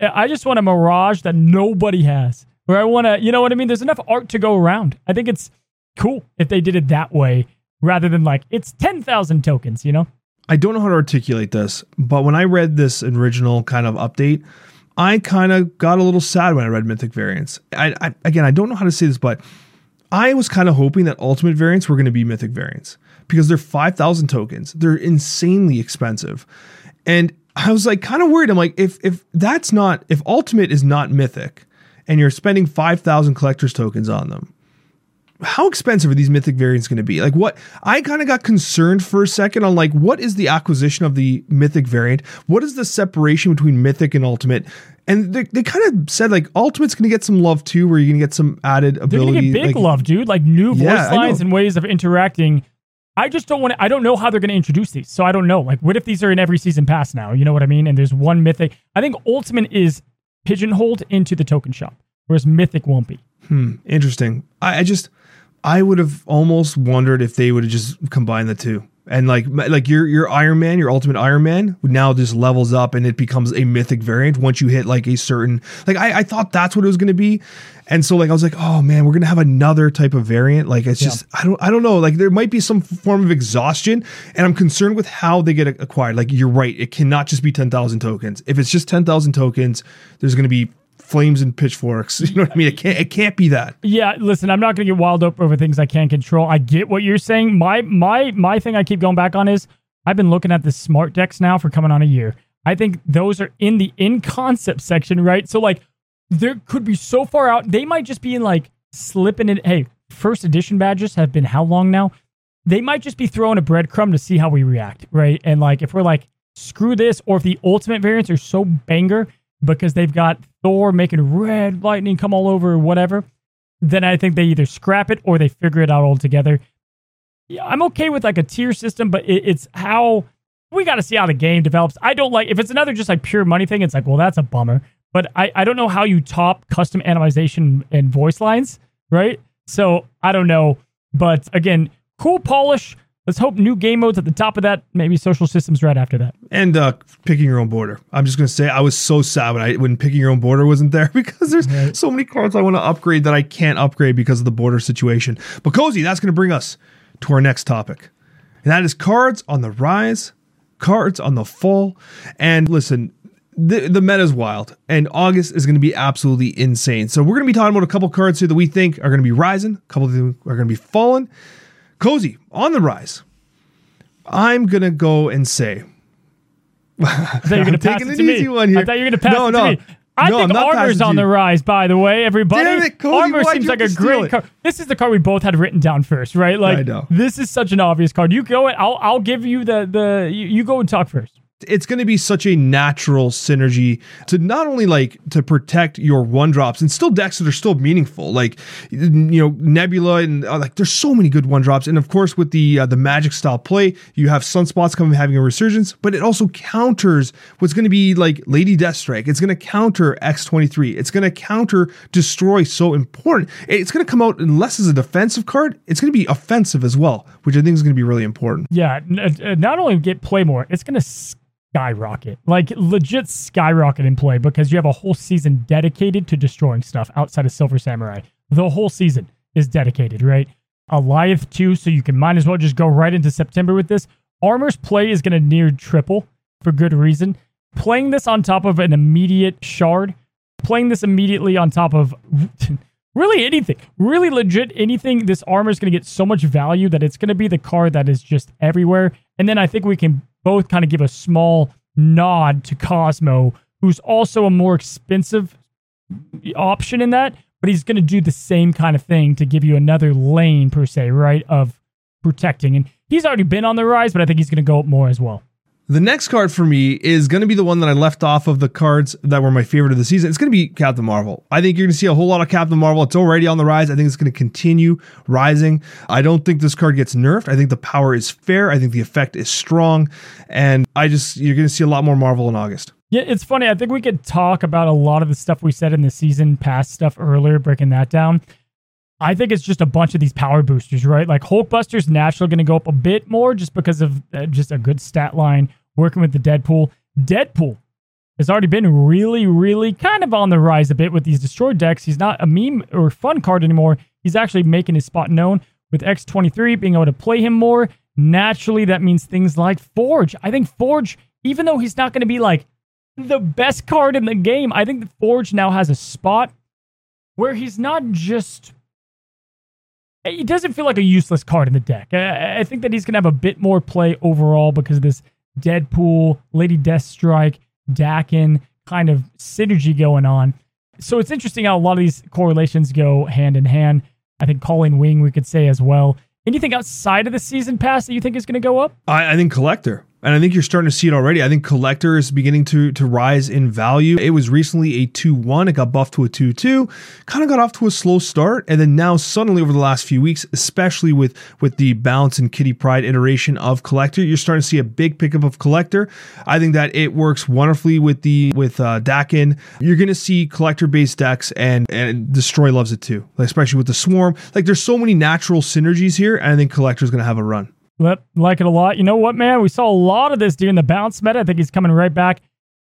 I just want a mirage that nobody has. where I want to, you know what I mean? There's enough art to go around. I think it's cool if they did it that way rather than like, it's 10,000 tokens, you know? I don't know how to articulate this, but when I read this original kind of update, I kind of got a little sad when I read Mythic variants. I, I, again, I don't know how to say this, but I was kind of hoping that Ultimate variants were going to be Mythic variants because they're 5,000 tokens. They're insanely expensive. And I was like kind of worried. I'm like, if if that's not if Ultimate is not Mythic and you're spending 5,000 collector's tokens on them, how expensive are these mythic variants going to be? Like what I kind of got concerned for a second on like what is the acquisition of the mythic variant? What is the separation between mythic and ultimate? And they, they kind of said like ultimate's going to get some love too, where you're going to get some added ability. They're going to get big like, love, dude. Like new yeah, voice lines and ways of interacting. I just don't want to. I don't know how they're going to introduce these, so I don't know. Like, what if these are in every season pass now? You know what I mean? And there's one mythic. I think ultimate is pigeonholed into the token shop, whereas mythic won't be. Hmm. Interesting. I, I just I would have almost wondered if they would have just combined the two. And like like your your Iron Man, your Ultimate Iron Man, now just levels up and it becomes a mythic variant once you hit like a certain like I, I thought that's what it was gonna be. And so like I was like, oh man, we're gonna have another type of variant. Like it's yeah. just I don't I don't know. Like there might be some form of exhaustion, and I'm concerned with how they get acquired. Like you're right, it cannot just be ten thousand tokens. If it's just ten thousand tokens, there's gonna be flames and pitchforks. (laughs) You know what I mean? It can't it can't be that. Yeah, listen, I'm not gonna get wild up over things I can't control. I get what you're saying. My my my thing I keep going back on is I've been looking at the smart decks now for coming on a year. I think those are in the in concept section, right? So like there could be so far out. They might just be in like slipping in hey, first edition badges have been how long now? They might just be throwing a breadcrumb to see how we react, right? And like if we're like, screw this, or if the ultimate variants are so banger because they've got Thor making red lightning come all over or whatever, then I think they either scrap it or they figure it out altogether. Yeah, I'm okay with like a tier system, but it, it's how we got to see how the game develops. I don't like if it's another just like pure money thing. It's like, well, that's a bummer. But I, I don't know how you top custom animation and voice lines, right? So I don't know. But again, cool polish. Let's hope new game modes at the top of that, maybe social systems right after that. And uh, picking your own border. I'm just gonna say I was so sad when I when picking your own border wasn't there (laughs) because there's right. so many cards I want to upgrade that I can't upgrade because of the border situation. But cozy, that's gonna bring us to our next topic. And that is cards on the rise, cards on the fall. And listen, the, the meta is wild, and August is going to be absolutely insane. So we're going to be talking about a couple cards here that we think are going to be rising, a couple of them are going to be falling. Cozy on the rise. I'm gonna go and say. I thought you were gonna (laughs) pass it to me. One here. I thought you were gonna pass no, it no. to me. I no, think Armor's on the rise, by the way, everybody. Damn it, Cody, Armor seems like a great card. This is the card we both had written down first, right? Like, I know. this is such an obvious card. You go, I'll, I'll give you the the. You, you go and talk first. It's going to be such a natural synergy to not only like to protect your one drops and still decks that are still meaningful like you know nebula and uh, like there's so many good one drops and of course with the uh, the Magik style play you have sunspots coming having a resurgence but it also counters what's going to be like lady deathstrike. It's going to counter x23 it's going to counter destroy so important. It's going to come out unless as a defensive card. It's going to be offensive as well which i think is going to be really important. Yeah n- not only get play more it's going to skyrocket, like legit skyrocket in play because you have a whole season dedicated to destroying stuff outside of Silver Samurai. The whole season is dedicated, right? Alioth too, so you can might as well just go right into September with this. Armor's play is going to near triple for good reason. Playing this on top of an immediate shard, playing this immediately on top of (laughs) really anything, really legit anything, this armor is going to get so much value that it's going to be the card that is just everywhere. And then I think we can both kind of give a small nod to Cosmo, who's also a more expensive option in that, but he's going to do the same kind of thing to give you another lane per se, right? Of protecting. And he's already been on the rise, but I think he's going to go up more as well. The next card for me is going to be the one that I left off of the cards that were my favorite of the season. It's going to be Captain Marvel. I think you're going to see a whole lot of Captain Marvel. It's already on the rise. I think it's going to continue rising. I don't think this card gets nerfed. I think the power is fair. I think the effect is strong. And I just, you're going to see a lot more Marvel in August. Yeah, it's funny. I think we could talk about a lot of the stuff we said in the season past stuff earlier, breaking that down. I think it's just a bunch of these power boosters, right? Like Hulkbuster's naturally going to go up a bit more just because of uh, just a good stat line working with the Deadpool. Deadpool has already been really, really kind of on the rise a bit with these destroyed decks. He's not a meme or fun card anymore. He's actually making his spot known with X23 being able to play him more. Naturally, that means things like Forge. I think Forge, even though he's not going to be like the best card in the game, I think that Forge now has a spot where he's not just. He doesn't feel like a useless card in the deck. I, think that he's going to have a bit more play overall because of this Deadpool, Lady Deathstrike, Daken kind of synergy going on. So it's interesting how a lot of these correlations go hand in hand. I think Colleen Wing, we could say as well. Anything outside of the season pass that you think is going to go up? I, I think Collector. And I think you're starting to see it already. I think Collector is beginning to to rise in value. It was recently a 2-1. It got buffed to a 2-2. Kind of got off to a slow start. And then now suddenly over the last few weeks, especially with, with the Bounce and Kitty Pryde iteration of Collector, you're starting to see a big pickup of Collector. I think that it works wonderfully with the with uh, Daken. You're to see Collector-based decks and, and Destroy loves it too, especially with the Swarm. Like there's so many natural synergies here. And I think Collector is to have a run. Like it a lot. You know what, man? We saw a lot of this during the bounce meta. I think he's coming right back.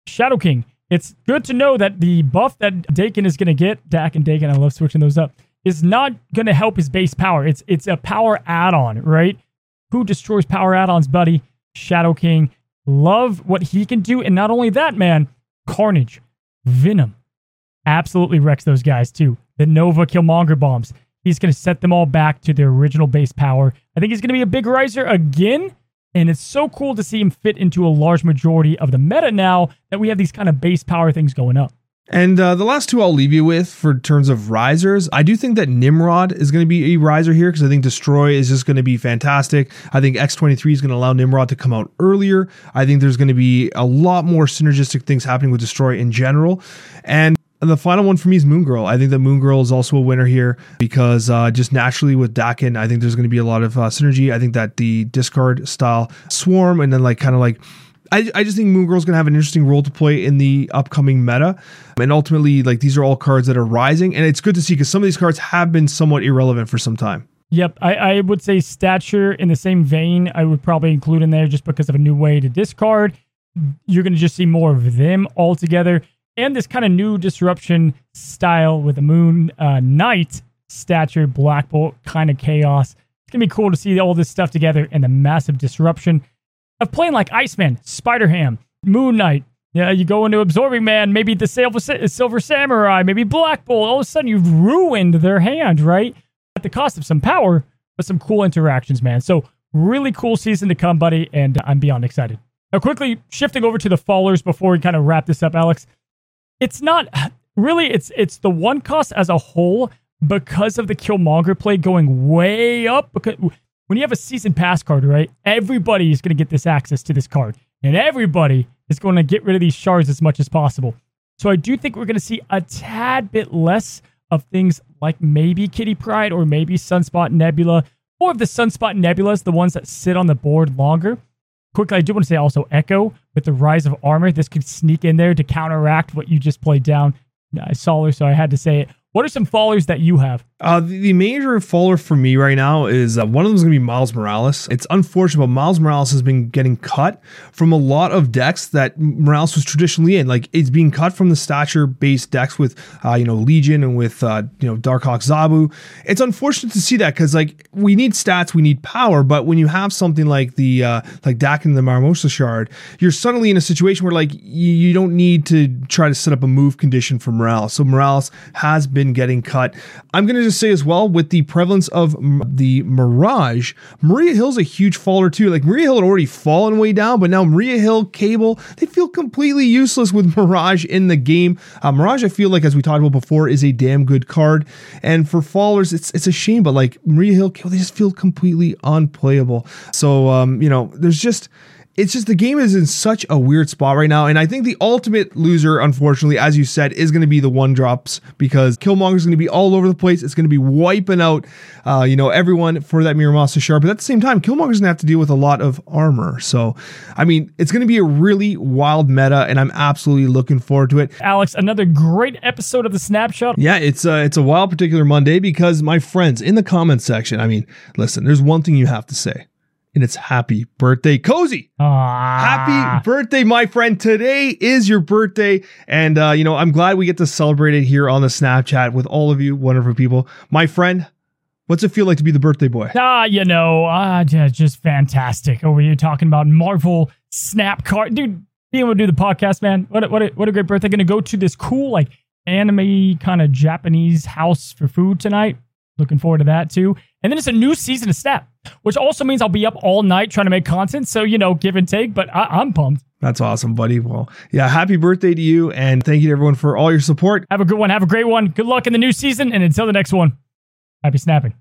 Shadow King. It's good to know that the buff that Daken is going to get, Dak and Daken, I love switching those up, is not going to help his base power. It's it's a power add-on, right? Who destroys power add-ons, buddy? Shadow King. Love what he can do, and not only that, man. Carnage, Venom, absolutely wrecks those guys too. The Nova Killmonger bombs. He's going to set them all back to their original base power. I think he's going to be a big riser again. And it's so cool to see him fit into a large majority of the meta now that we have these kind of base power things going up. And uh, the last two I'll leave you with for terms of risers. I do think that Nimrod is going to be a riser here because I think Destroy is just going to be fantastic. I think X23 is going to allow Nimrod to come out earlier. I think there's going to be a lot more synergistic things happening with Destroy in general. And and the final one for me is Moon Girl. I think that Moon Girl is also a winner here because uh, just naturally with Daken, I think there's going to be a lot of uh, synergy. I think that the discard style swarm and then like kind of like I, I just think Moon Girl's gonna have an interesting role to play in the upcoming meta. And ultimately, like these are all cards that are rising, and it's good to see because some of these cards have been somewhat irrelevant for some time. Yep, I, I would say stature in the same vein. I would probably include in there just because of a new way to discard. You're gonna just see more of them altogether and this kind of new disruption style with the Moon uh, Knight stature, Black Bolt kind of chaos. It's gonna be cool to see all this stuff together and the massive disruption of playing like Iceman, Spider Ham, Moon Knight. Yeah, you go into Absorbing Man, maybe the Silver, Silver Samurai, maybe Black Bolt. All of a sudden, you've ruined their hand, right? At the cost of some power, but some cool interactions, man. So, really cool season to come, buddy, and I'm beyond excited. Now, quickly shifting over to the fallers before we kind of wrap this up, Alex it's not (sighs) really it's it's the one cost as a whole because of the Killmonger play going way up. Because when you have a season pass card, right, everybody is going to get this access to this card. and everybody is going to get rid of these shards as much as possible. So I do think we're going to see a tad bit less of things like maybe Kitty Pryde or maybe Sunspot Nebula, or the Sunspot Nebulas, the ones that sit on the board longer. Quickly, I do want to say also Echo with the rise of armor. This could sneak in there to counteract what you just played down. I saw her, so I had to say it. What are some fallers that you have? Uh, the, the, major faller for me right now is uh, one of them is going to be Miles Morales. It's unfortunate, but Miles Morales has been getting cut from a lot of decks that Morales was traditionally in. Like it's being cut from the stature based decks with, uh, you know, Legion and with, uh, you know, Darkhawk Zabu. It's unfortunate to see that because like we need stats, we need power, but when you have something like the uh, like Daken and the Muramasa Shard, you're suddenly in a situation where like you, you don't need to try to set up a move condition for Morales. So Morales has been getting cut. I'm going to just say as well, with the prevalence of the Mirage, Maria Hill's a huge faller too. Like Maria Hill had already fallen way down, but now Maria Hill, Cable, they feel completely useless with (laughs) Mirage in the game. Uh, Mirage, I feel like, as we talked about before, is a damn good card. And for fallers, it's it's a shame, but like Maria Hill, Cable, they just feel completely unplayable. So, um, you know, there's just it's just the game is in such a weird spot right now. And I think the ultimate loser, unfortunately, as you said, is going to be the one drops because Killmonger is going to be all over the place. It's going to be wiping out, uh, you know, everyone for that Muramasa Shard. But at the same time, Killmonger's going to have to deal with a lot of armor. So, I mean, it's going to be a really wild meta, and I'm absolutely looking forward to it. Alex, another great episode of the Snap Chat. Yeah, it's a, uh, it's a wild particular Monday because my friends in the comment section, I mean, listen, there's one thing you have to say and it's happy birthday, Cozy. Aww. Happy birthday, my friend. Today is your birthday. And, uh, you know, I'm glad we get to celebrate it here on the Snap Chat with all of you wonderful people. My friend, what's it feel like to be the birthday boy? Ah, you know, uh, just fantastic. Over here talking about Marvel Snap card. Dude, being able to do the podcast, man. What a, what a, what a great birthday. Going to go to this cool, like, anime kind of Japanese house for food tonight. Looking forward to that too. And then it's a new season of Snap, which also means I'll be up all night trying to make content. So, you know, give and take, but I- am pumped. That's awesome, buddy. Well, yeah, happy birthday to you. And thank you to everyone for all your support. Have a good one. Have a great one. Good luck in the new season. And until the next one, happy snapping.